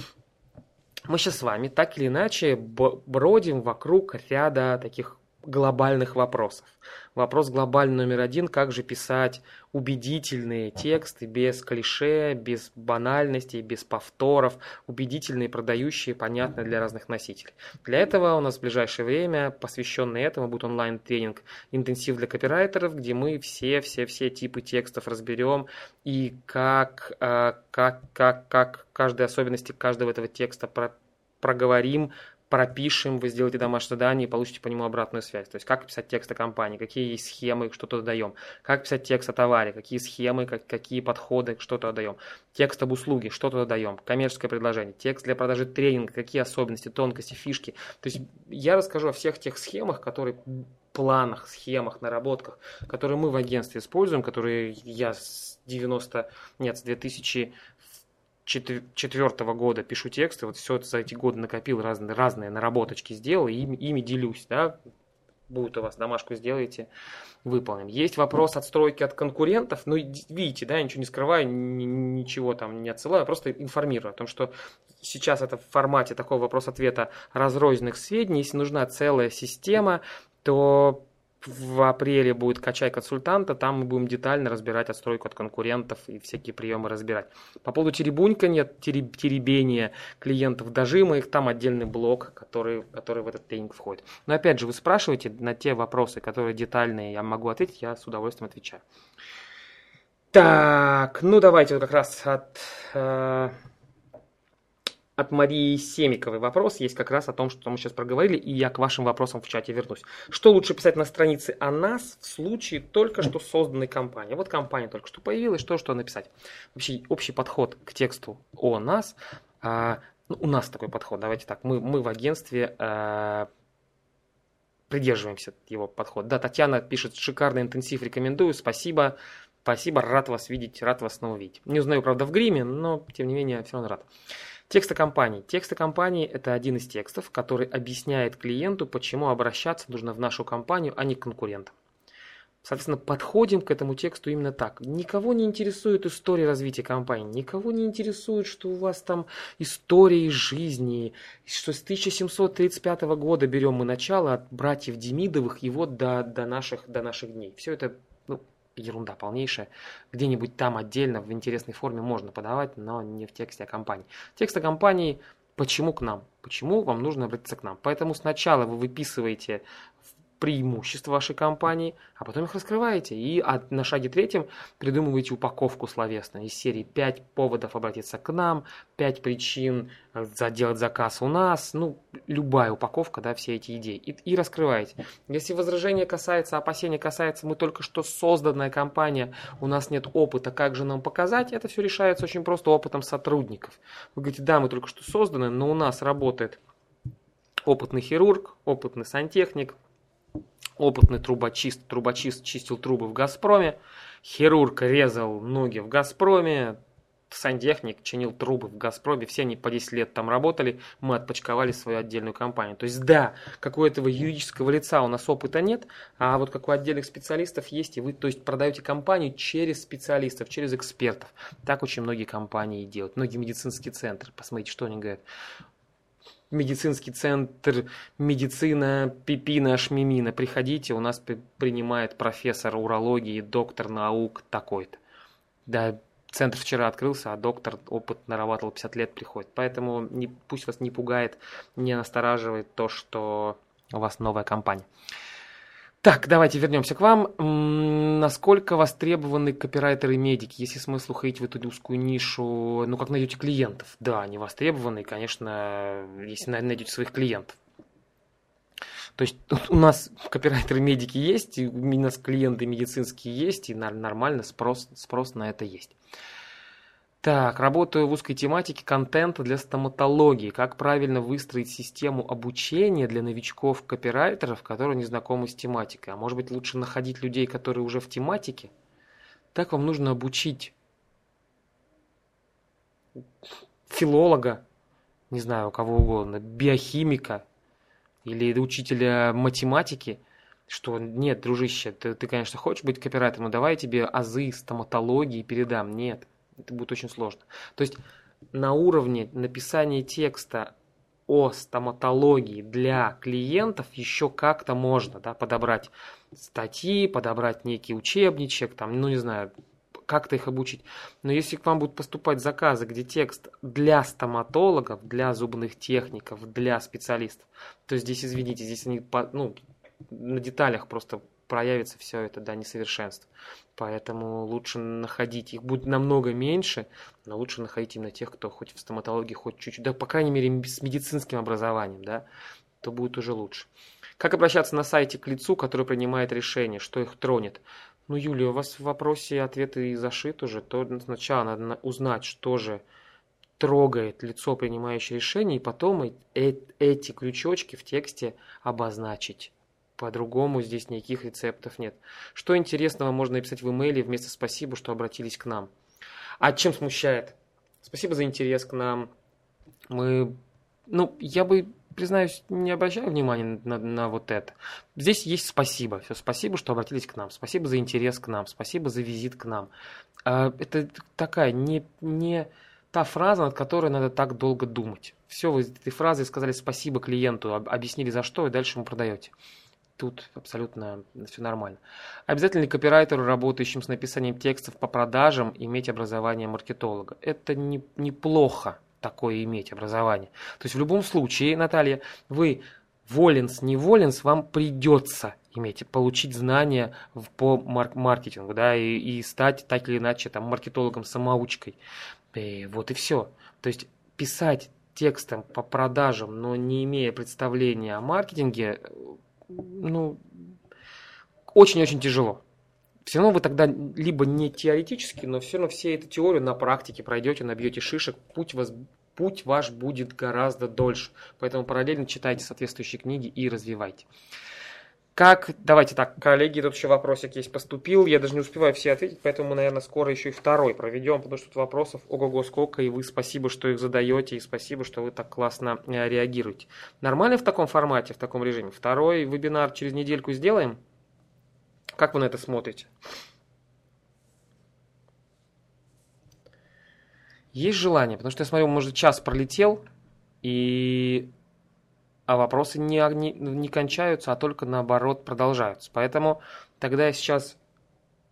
мы сейчас с вами так или иначе бродим вокруг ряда таких глобальных вопросов. Вопрос глобальный номер один, как же писать убедительные тексты без клише, без банальностей, без повторов, убедительные, продающие, понятные для разных носителей. Для этого у нас в ближайшее время, посвященный этому, будет онлайн-тренинг «Интенсив для копирайтеров», где мы все-все-все типы текстов разберем и как, э, как, как, как каждые особенности каждого этого текста про проговорим, пропишем, вы сделаете домашнее задание и получите по нему обратную связь. То есть как писать текст о компании, какие есть схемы, что-то даем. Как писать текст о товаре, какие схемы, как, какие подходы, что-то даем. Текст об услуге, что-то даем. Коммерческое предложение. Текст для продажи тренинга, какие особенности, тонкости, фишки. То есть я расскажу о всех тех схемах, которые планах, схемах, наработках, которые мы в агентстве используем, которые я с 90, нет, с 2000 четвертого года пишу тексты, вот все это за эти годы накопил, разные, разные наработочки сделал, и ими, ими делюсь, да, будет у вас домашку сделаете, выполним. Есть вопрос отстройки от конкурентов, ну, видите, да, я ничего не скрываю, ничего там не отсылаю, просто информирую о том, что сейчас это в формате такого вопрос-ответа разрозненных сведений, если нужна целая система, то в апреле будет «Качай консультанта», там мы будем детально разбирать отстройку от конкурентов и всякие приемы разбирать. По поводу теребунькания, тереб, теребения клиентов, дожима их, там отдельный блок, который, который в этот тренинг входит. Но опять же, вы спрашиваете на те вопросы, которые детальные, я могу ответить, я с удовольствием отвечаю. Так, ну давайте вот как раз от... Э, от Марии Семиковой вопрос есть как раз о том, что мы сейчас проговорили, и я к вашим вопросам в чате вернусь. Что лучше писать на странице о нас в случае только что созданной компании? Вот компания только что появилась, что что написать? Вообще общий подход к тексту о нас. А, ну, у нас такой подход, давайте так, мы, мы в агентстве а, придерживаемся его подхода. Да, Татьяна пишет, шикарный интенсив, рекомендую, спасибо. Спасибо, рад вас видеть, рад вас снова видеть. Не узнаю, правда, в гриме, но тем не менее все равно рад. Тексты компании. Тексты компании – это один из текстов, который объясняет клиенту, почему обращаться нужно в нашу компанию, а не к конкурентам. Соответственно, подходим к этому тексту именно так. Никого не интересует история развития компании, никого не интересует, что у вас там истории жизни, что с 1735 года берем мы начало от братьев Демидовых и вот до, до, наших, до наших дней. Все это ерунда полнейшая. Где-нибудь там отдельно в интересной форме можно подавать, но не в тексте о компании. Текст о компании почему к нам? Почему вам нужно обратиться к нам? Поэтому сначала вы выписываете преимущества вашей компании, а потом их раскрываете. И на шаге третьем придумываете упаковку словесную из серии 5 поводов обратиться к нам, 5 причин э, сделать заказ у нас, ну, любая упаковка, да, все эти идеи. И, и раскрываете. Если возражение касается, опасения касается, мы только что созданная компания, у нас нет опыта, как же нам показать, это все решается очень просто опытом сотрудников. Вы говорите, да, мы только что созданы, но у нас работает опытный хирург, опытный сантехник, опытный трубочист, трубочист чистил трубы в «Газпроме», хирург резал ноги в «Газпроме», сантехник чинил трубы в «Газпроме», все они по 10 лет там работали, мы отпочковали свою отдельную компанию. То есть да, как у этого юридического лица у нас опыта нет, а вот как у отдельных специалистов есть, и вы то есть продаете компанию через специалистов, через экспертов. Так очень многие компании делают, многие медицинские центры. Посмотрите, что они говорят медицинский центр медицина Пипина Шмимина. Приходите, у нас принимает профессор урологии, доктор наук такой-то. Да, центр вчера открылся, а доктор опыт нарабатывал 50 лет приходит. Поэтому не, пусть вас не пугает, не настораживает то, что у вас новая компания. Так, давайте вернемся к вам. Насколько востребованы копирайтеры и медики? Есть ли смысл уходить в эту узкую нишу? Ну, как найдете клиентов? Да, они востребованы, конечно, если найдете своих клиентов. То есть у нас копирайтеры медики есть, у нас клиенты медицинские есть, и нормально спрос, спрос на это есть. Так, работаю в узкой тематике контента для стоматологии. Как правильно выстроить систему обучения для новичков-копирайтеров, которые не знакомы с тематикой? А может быть лучше находить людей, которые уже в тематике? Так вам нужно обучить филолога, не знаю, кого угодно, биохимика или учителя математики, что нет, дружище, ты, ты, конечно, хочешь быть копирайтером, но давай я тебе азы стоматологии передам. Нет, это будет очень сложно. То есть на уровне написания текста о стоматологии для клиентов еще как-то можно да, подобрать статьи, подобрать некий учебничек, там, ну не знаю, как-то их обучить. Но если к вам будут поступать заказы, где текст для стоматологов, для зубных техников, для специалистов, то здесь, извините, здесь они ну, на деталях просто проявится все это, да, несовершенство. Поэтому лучше находить, их будет намного меньше, но лучше находить именно тех, кто хоть в стоматологии, хоть чуть-чуть, да, по крайней мере, с медицинским образованием, да, то будет уже лучше. Как обращаться на сайте к лицу, который принимает решение, что их тронет? Ну, Юлия, у вас в вопросе ответы и зашит уже, то сначала надо узнать, что же трогает лицо, принимающее решение, и потом эти крючочки в тексте обозначить. По-другому здесь никаких рецептов нет. Что интересного можно написать в имейле вместо «спасибо, что обратились к нам». А чем смущает? Спасибо за интерес к нам. Мы, ну, я бы, признаюсь, не обращаю внимания на, на вот это. Здесь есть спасибо. Все, спасибо, что обратились к нам. Спасибо за интерес к нам. Спасибо за визит к нам. А, это такая не, не та фраза, над которой надо так долго думать. Все, вы этой фразой сказали спасибо клиенту, объяснили за что, и дальше ему продаете тут абсолютно все нормально. Обязательно ли копирайтеру, работающим с написанием текстов по продажам, иметь образование маркетолога? Это не, неплохо такое иметь образование. То есть в любом случае, Наталья, вы воленс, не воленс, вам придется иметь, получить знания по марк маркетингу, да, и, и стать так или иначе там маркетологом-самоучкой. И вот и все. То есть писать текстом по продажам, но не имея представления о маркетинге, ну, очень-очень тяжело. Все равно вы тогда либо не теоретически, но все равно все эту теорию на практике пройдете, набьете шишек, путь, вас, путь ваш будет гораздо дольше. Поэтому параллельно читайте соответствующие книги и развивайте. Как, давайте так, коллеги, тут еще вопросик есть поступил, я даже не успеваю все ответить, поэтому, наверное, скоро еще и второй проведем, потому что тут вопросов ого-го сколько, и вы спасибо, что их задаете, и спасибо, что вы так классно э, реагируете. Нормально в таком формате, в таком режиме? Второй вебинар через недельку сделаем? Как вы на это смотрите? Есть желание, потому что я смотрю, может, час пролетел, и а вопросы не, не, не кончаются, а только наоборот продолжаются. Поэтому тогда я сейчас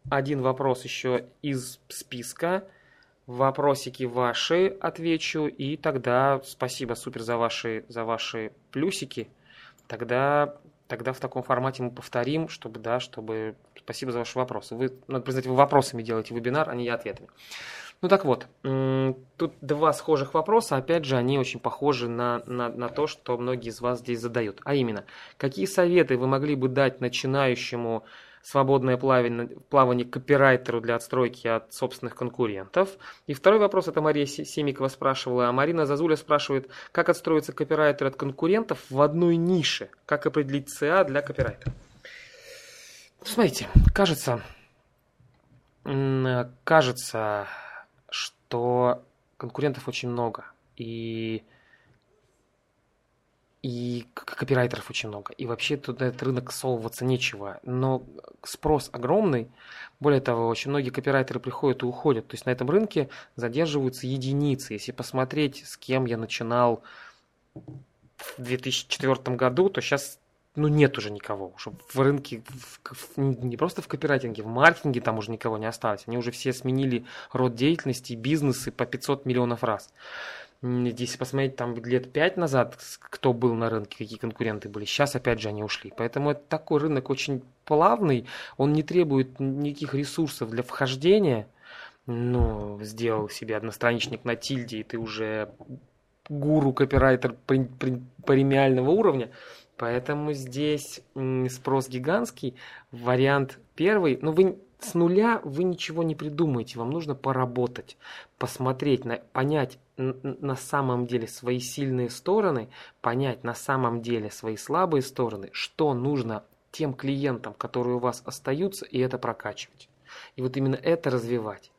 один вопрос еще из списка, вопросики ваши отвечу, и тогда спасибо супер за ваши, за ваши плюсики. Тогда, тогда в таком формате мы повторим, чтобы, да, чтобы... Спасибо за ваши вопросы. Вы, надо признать, вы вопросами делаете вебинар, а не я ответами. Ну так вот, тут два схожих вопроса, опять же, они очень похожи на, на, на то, что многие из вас здесь задают. А именно, какие советы вы могли бы дать начинающему свободное плавание, плавание копирайтеру для отстройки от собственных конкурентов. И второй вопрос, это Мария Семикова спрашивала, а Марина Зазуля спрашивает, как отстроиться копирайтер от конкурентов в одной нише, как определить ЦА для копирайтера. Смотрите, кажется, кажется, то конкурентов очень много. И, и копирайтеров очень много. И вообще тут этот рынок совываться нечего. Но спрос огромный. Более того, очень многие копирайтеры приходят и уходят. То есть на этом рынке задерживаются единицы. Если посмотреть, с кем я начинал в 2004 году, то сейчас ну, нет уже никого. Уже в рынке, в, в, не просто в копирайтинге, в маркетинге там уже никого не осталось. Они уже все сменили род деятельности, бизнесы по 500 миллионов раз. Если посмотреть там лет пять назад, кто был на рынке, какие конкуренты были, сейчас опять же они ушли. Поэтому это такой рынок очень плавный, он не требует никаких ресурсов для вхождения. Ну, сделал себе одностраничник на тильде, и ты уже гуру копирайтер премиального уровня. Поэтому здесь спрос гигантский. Вариант первый, ну вы с нуля вы ничего не придумаете, вам нужно поработать, посмотреть, на, понять на самом деле свои сильные стороны, понять на самом деле свои слабые стороны, что нужно тем клиентам, которые у вас остаются, и это прокачивать. И вот именно это развивать.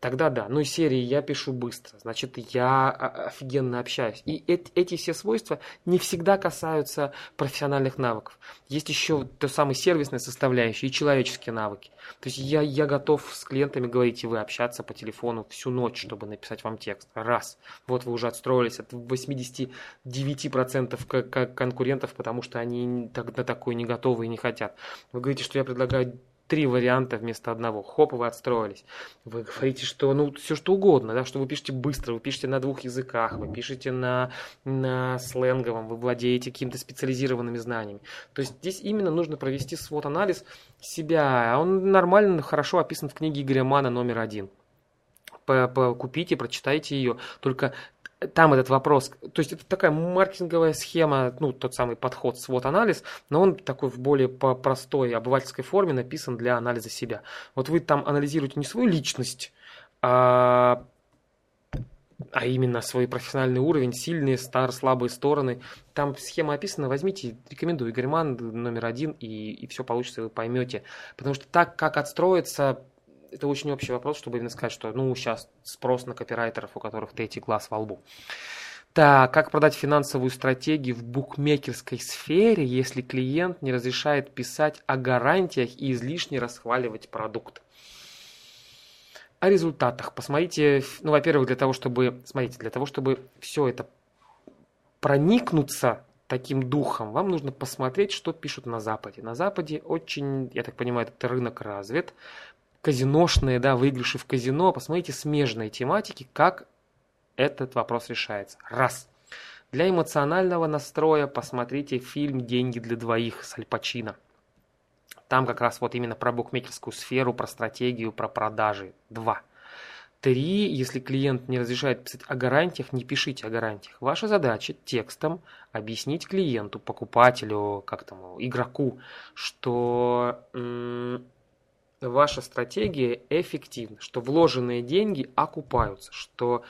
Тогда да. Ну, серии я пишу быстро, значит, я офигенно общаюсь. И эти все свойства не всегда касаются профессиональных навыков. Есть еще то самое сервисная составляющая и человеческие навыки. То есть я, я готов с клиентами говорить, и вы общаться по телефону всю ночь, чтобы написать вам текст. Раз. Вот вы уже отстроились от 89% конкурентов, потому что они на такой не готовы и не хотят. Вы говорите, что я предлагаю три варианта вместо одного. Хоп, вы отстроились. Вы говорите, что ну все что угодно, да, что вы пишете быстро, вы пишете на двух языках, вы пишете на, на сленговом, вы владеете какими-то специализированными знаниями. То есть здесь именно нужно провести свод-анализ себя. Он нормально, хорошо описан в книге Игоря Мана номер один купите, прочитайте ее. Только там этот вопрос, то есть это такая маркетинговая схема, ну, тот самый подход свод-анализ, но он такой в более по простой обывательской форме написан для анализа себя. Вот вы там анализируете не свою личность, а, а именно свой профессиональный уровень, сильные, стар, слабые стороны. Там схема описана, возьмите, рекомендую, Игорь Ман номер один, и, и все получится, вы поймете. Потому что так, как отстроиться, это очень общий вопрос, чтобы именно сказать, что ну сейчас спрос на копирайтеров, у которых третий глаз во лбу. Так, как продать финансовую стратегию в букмекерской сфере, если клиент не разрешает писать о гарантиях и излишне расхваливать продукт? О результатах. Посмотрите, ну, во-первых, для того, чтобы, смотрите, для того, чтобы все это проникнуться таким духом, вам нужно посмотреть, что пишут на Западе. На Западе очень, я так понимаю, этот рынок развит казиношные, да, выигрыши в казино, посмотрите смежные тематики, как этот вопрос решается. Раз. Для эмоционального настроя посмотрите фильм «Деньги для двоих» с Аль Пачино. Там как раз вот именно про букмекерскую сферу, про стратегию, про продажи. Два. Три. Если клиент не разрешает писать о гарантиях, не пишите о гарантиях. Ваша задача текстом объяснить клиенту, покупателю, как там, игроку, что ваша стратегия эффективна, что вложенные деньги окупаются, что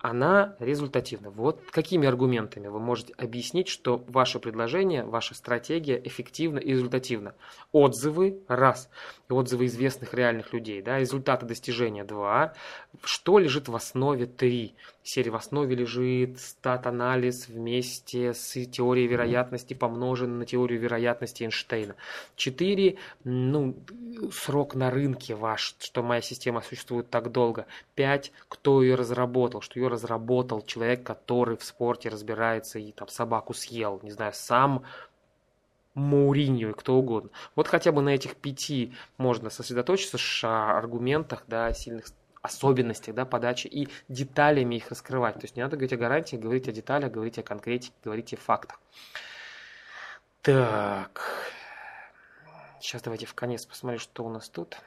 она результативна. Вот какими аргументами вы можете объяснить, что ваше предложение, ваша стратегия эффективна и результативна. Отзывы – раз. И отзывы известных реальных людей. Да? Результаты достижения – два. Что лежит в основе – три. Серия в основе лежит стат-анализ вместе с теорией вероятности, помноженной на теорию вероятности Эйнштейна. Четыре. Ну, срок на рынке ваш, что моя система существует так долго. Пять. Кто ее разработал, что ее разработал человек, который в спорте разбирается и там собаку съел, не знаю, сам Мауриньо и кто угодно. Вот хотя бы на этих пяти можно сосредоточиться, о аргументах, да, сильных особенностях да, подачи и деталями их раскрывать. То есть не надо говорить о гарантии, говорить о деталях, говорить о конкретике, говорить о фактах. Так. Сейчас давайте в конец посмотрим, что у нас тут.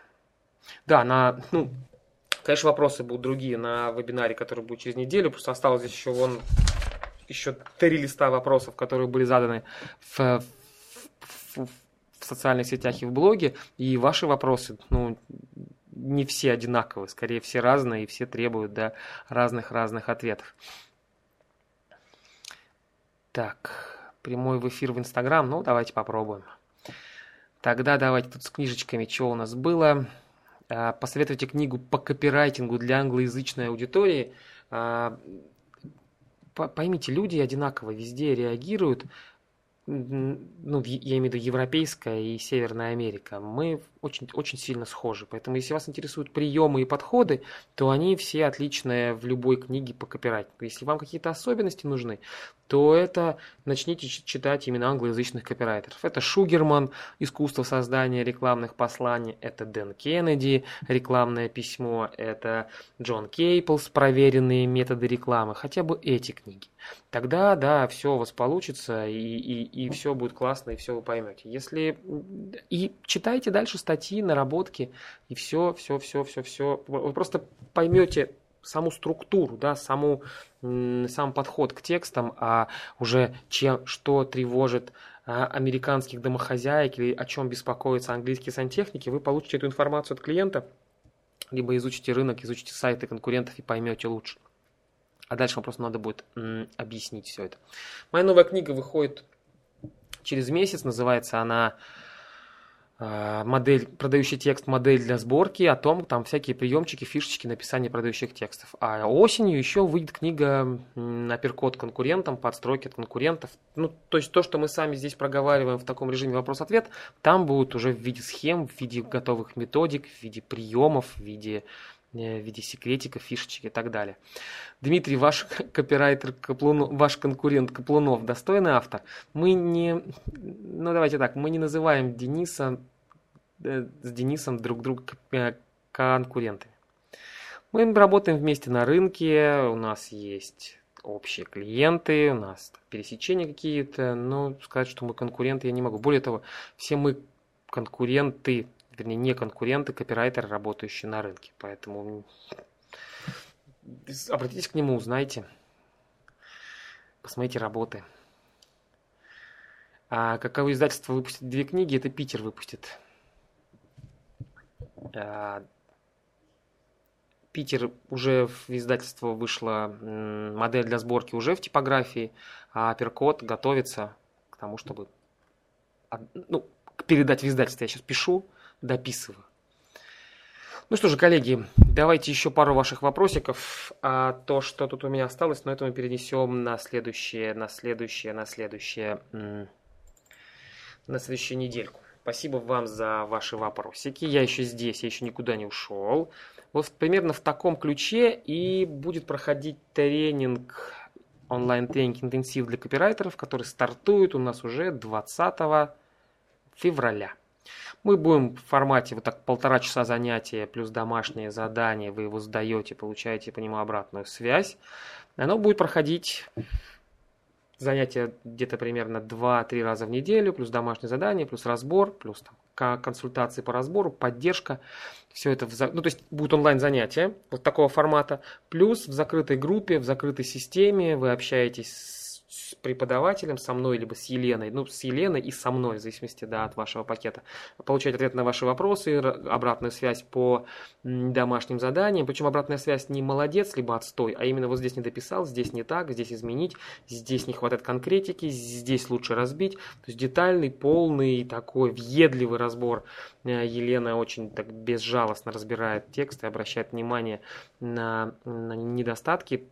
Да, на, ну, Конечно, вопросы будут другие на вебинаре, который будет через неделю. Просто осталось здесь еще вон еще три листа вопросов, которые были заданы в, в, в, в социальных сетях и в блоге. И ваши вопросы, ну, не все одинаковые, скорее все разные, и все требуют да, разных-разных ответов. Так, прямой в эфир в Инстаграм, ну, давайте попробуем. Тогда давайте тут с книжечками, что у нас было. А, посоветуйте книгу по копирайтингу для англоязычной аудитории. А, поймите, люди одинаково везде реагируют ну, я имею в виду европейская и Северная Америка, мы очень, очень сильно схожи. Поэтому, если вас интересуют приемы и подходы, то они все отличные в любой книге по копирайтингу. Если вам какие-то особенности нужны, то это начните читать именно англоязычных копирайтеров. Это Шугерман «Искусство создания рекламных посланий», это Дэн Кеннеди «Рекламное письмо», это Джон Кейплс «Проверенные методы рекламы». Хотя бы эти книги. Тогда, да, все у вас получится, и, и, и все будет классно, и все вы поймете. Если... И читайте дальше статьи, наработки, и все, все, все, все, все. Вы просто поймете саму структуру, да, саму, сам подход к текстам, а уже чем, что тревожит а, американских домохозяек или о чем беспокоятся английские сантехники, вы получите эту информацию от клиента, либо изучите рынок, изучите сайты конкурентов и поймете лучше. А дальше вам просто надо будет объяснить все это. Моя новая книга выходит через месяц, называется она модель, продающий текст, модель для сборки, о том, там всякие приемчики, фишечки написания продающих текстов. А осенью еще выйдет книга «Апперкот конкурентам», подстройки от конкурентов. Ну, то есть то, что мы сами здесь проговариваем в таком режиме вопрос-ответ, там будут уже в виде схем, в виде готовых методик, в виде приемов, в виде э, в виде секретиков, фишечек и так далее. Дмитрий, ваш копирайтер, Каплунов, ваш конкурент Каплунов, достойный автор. Мы не, ну давайте так, мы не называем Дениса Э, с Денисом друг друга э, конкурентами. Мы работаем вместе на рынке, у нас есть общие клиенты, у нас пересечения какие-то, но сказать, что мы конкуренты, я не могу. Более того, все мы конкуренты, вернее, не конкуренты, копирайтеры, работающие на рынке. Поэтому обратитесь к нему, узнайте, посмотрите работы. А каковы издательства выпустят две книги, это Питер выпустит. Э, Питер уже в издательство вышла модель для сборки уже в типографии, а Перкот готовится к тому, чтобы ну, передать в издательство. Я сейчас пишу, дописываю. Ну что же, коллеги, давайте еще пару ваших вопросиков. А то, что тут у меня осталось, но это мы перенесем на следующее, на следующее, на следующее, на следующую недельку. Спасибо вам за ваши вопросики. Я еще здесь, я еще никуда не ушел. Вот примерно в таком ключе и будет проходить тренинг, онлайн-тренинг интенсив для копирайтеров, который стартует у нас уже 20 февраля. Мы будем в формате вот так полтора часа занятия плюс домашнее задание, вы его сдаете, получаете по нему обратную связь. Оно будет проходить занятия где-то примерно 2-3 раза в неделю, плюс домашнее задание, плюс разбор, плюс там, консультации по разбору, поддержка. Все это, в, ну то есть будут онлайн занятия вот такого формата, плюс в закрытой группе, в закрытой системе вы общаетесь с с преподавателем, со мной, либо с Еленой, ну, с Еленой и со мной, в зависимости да, от вашего пакета, получать ответ на ваши вопросы, обратную связь по домашним заданиям. Причем обратная связь не молодец, либо отстой, а именно вот здесь не дописал, здесь не так, здесь изменить, здесь не хватает конкретики, здесь лучше разбить. То есть детальный, полный, такой въедливый разбор. Э, Елена очень так безжалостно разбирает текст и обращает внимание на, на недостатки,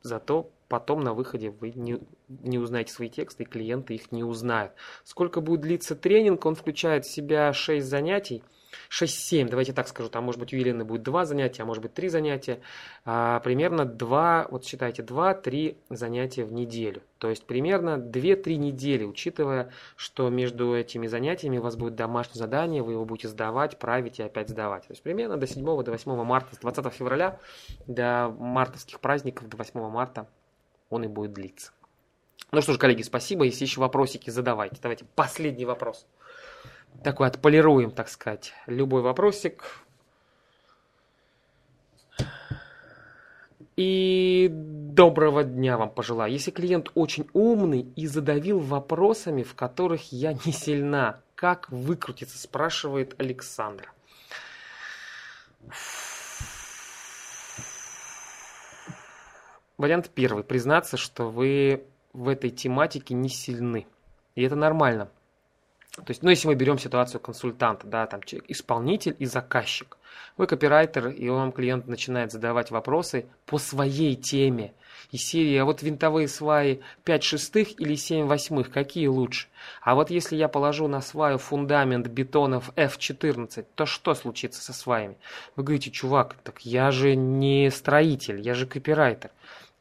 зато потом на выходе вы не, не узнаете свои тексты, и клиенты их не узнают. Сколько будет длиться тренинг? Он включает в себя 6 занятий. 6-7, давайте так скажу, там может быть у Елены будет 2 занятия, а может быть 3 занятия, а, примерно 2, вот считайте, 2-3 занятия в неделю. То есть примерно 2-3 недели, учитывая, что между этими занятиями у вас будет домашнее задание, вы его будете сдавать, править и опять сдавать. То есть примерно до 7 до 8 марта, с 20 февраля до мартовских праздников, до 8 марта он и будет длиться. Ну что ж, коллеги, спасибо. Если еще вопросики, задавайте. Давайте последний вопрос. Такой отполируем, так сказать, любой вопросик. И доброго дня вам пожелаю. Если клиент очень умный и задавил вопросами, в которых я не сильна, как выкрутиться, спрашивает Александр. Вариант первый. Признаться, что вы в этой тематике не сильны. И это нормально. То есть, ну, если мы берем ситуацию консультанта, да, там человек, исполнитель и заказчик. Вы копирайтер, и вам клиент начинает задавать вопросы по своей теме. И серии, а вот винтовые сваи 5 шестых или 7 восьмых, какие лучше? А вот если я положу на сваю фундамент бетонов F14, то что случится со сваями? Вы говорите, чувак, так я же не строитель, я же копирайтер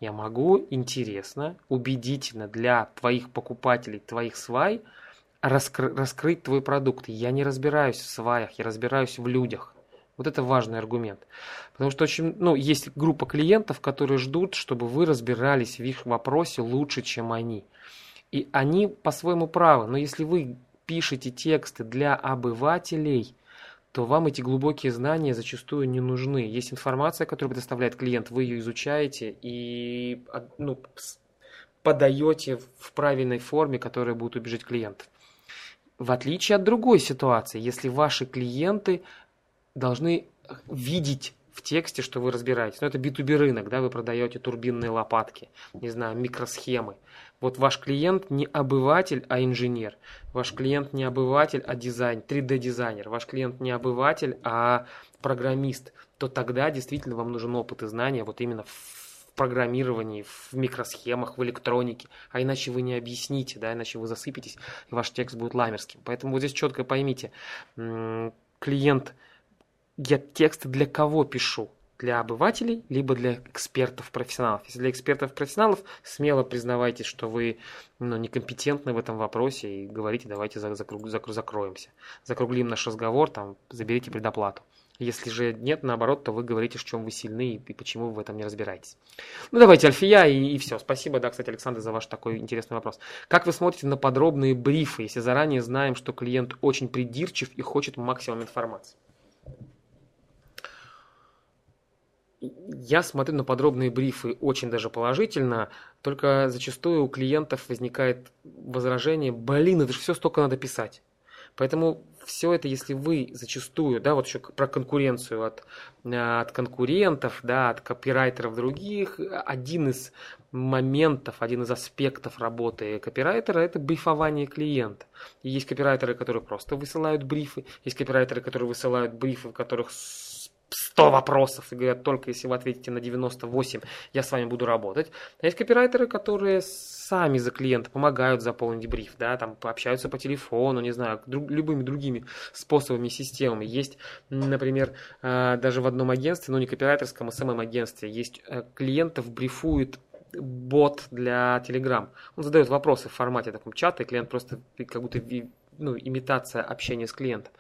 я могу интересно, убедительно для твоих покупателей, твоих свай раскры- раскрыть твой продукт. Я не разбираюсь в сваях, я разбираюсь в людях. Вот это важный аргумент. Потому что очень, ну, есть группа клиентов, которые ждут, чтобы вы разбирались в их вопросе лучше, чем они. И они по-своему правы. Но если вы пишете тексты для обывателей, то вам эти глубокие знания зачастую не нужны. Есть информация, которую предоставляет клиент, вы ее изучаете и ну, подаете в правильной форме, которая будет убежать клиент. В отличие от другой ситуации, если ваши клиенты должны видеть в тексте, что вы разбираетесь. Но ну, это B2B рынок, да, вы продаете турбинные лопатки, не знаю, микросхемы. Вот ваш клиент не обыватель, а инженер. Ваш клиент не обыватель, а дизайн, 3D-дизайнер. Ваш клиент не обыватель, а программист. То тогда действительно вам нужен опыт и знания вот именно в программировании, в микросхемах, в электронике. А иначе вы не объясните, да, иначе вы засыпетесь, и ваш текст будет ламерским. Поэтому вот здесь четко поймите, клиент – я тексты для кого пишу? Для обывателей, либо для экспертов-профессионалов. Если для экспертов-профессионалов, смело признавайте, что вы ну, некомпетентны в этом вопросе и говорите, давайте закруг, закруг, закроемся. Закруглим наш разговор, там, заберите предоплату. Если же нет, наоборот, то вы говорите, в чем вы сильны и почему вы в этом не разбираетесь. Ну, давайте, Альфия, и, и все. Спасибо, да, кстати, Александр, за ваш такой интересный вопрос. Как вы смотрите на подробные брифы, если заранее знаем, что клиент очень придирчив и хочет максимум информации? Я смотрю на подробные брифы очень даже положительно, только зачастую у клиентов возникает возражение, блин, это же все столько надо писать. Поэтому все это, если вы зачастую, да, вот еще про конкуренцию от, от конкурентов, да, от копирайтеров других, один из моментов, один из аспектов работы копирайтера – это брифование клиента. И есть копирайтеры, которые просто высылают брифы, есть копирайтеры, которые высылают брифы, в которых 100 вопросов и говорят, только если вы ответите на 98, я с вами буду работать. А есть копирайтеры, которые сами за клиента помогают заполнить бриф, да, там пообщаются по телефону, не знаю, друг, любыми другими способами, системами. Есть, например, э, даже в одном агентстве, ну не копирайтерском, а самом агентстве, есть э, клиентов брифует бот для Telegram. Он задает вопросы в формате таком чата, и клиент просто как будто ну, имитация общения с клиентом.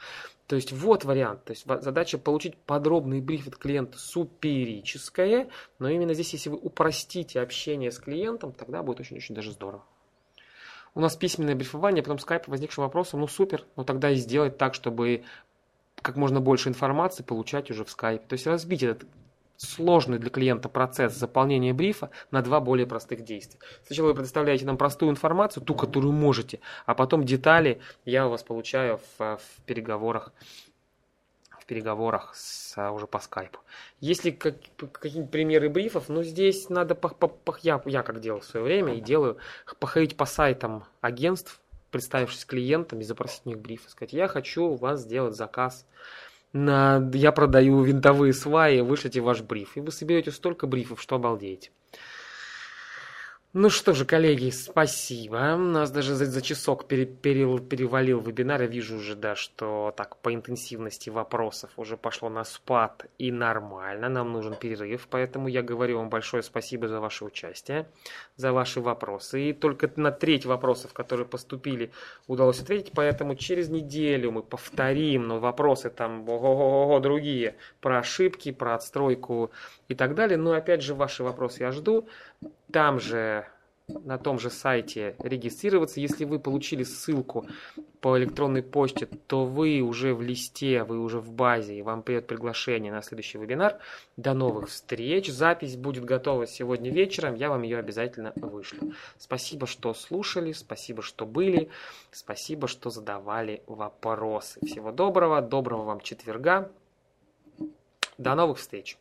То есть вот вариант. То есть задача получить подробный бриф от клиента суперическая, но именно здесь, если вы упростите общение с клиентом, тогда будет очень-очень даже здорово. У нас письменное брифование, потом скайп возникшим вопросом, ну супер, ну тогда и сделать так, чтобы как можно больше информации получать уже в скайпе. То есть разбить этот сложный для клиента процесс заполнения брифа на два более простых действия. Сначала вы предоставляете нам простую информацию, ту, которую можете, а потом детали я у вас получаю в, в переговорах в переговорах с, а, уже по скайпу. Если как, какие-нибудь примеры брифов, ну здесь надо, по, по, по, я, я как делал в свое время и делаю, походить по сайтам агентств, представившись клиентам и запросить у них бриф, сказать, я хочу у вас сделать заказ на я продаю винтовые сваи, вышлите ваш бриф. И вы соберете столько брифов, что обалдеете. Ну что же, коллеги, спасибо. Нас даже за, за часок пере, пере, перевалил вебинар. Я вижу уже, да, что так по интенсивности вопросов уже пошло на спад и нормально. Нам нужен перерыв, поэтому я говорю вам большое спасибо за ваше участие, за ваши вопросы. И только на треть вопросов, которые поступили, удалось ответить, поэтому через неделю мы повторим, но вопросы там ого-го-го другие, про ошибки, про отстройку и так далее. Но опять же, ваши вопросы я жду там же, на том же сайте регистрироваться. Если вы получили ссылку по электронной почте, то вы уже в листе, вы уже в базе, и вам придет приглашение на следующий вебинар. До новых встреч. Запись будет готова сегодня вечером. Я вам ее обязательно вышлю. Спасибо, что слушали, спасибо, что были, спасибо, что задавали вопросы. Всего доброго, доброго вам четверга. До новых встреч.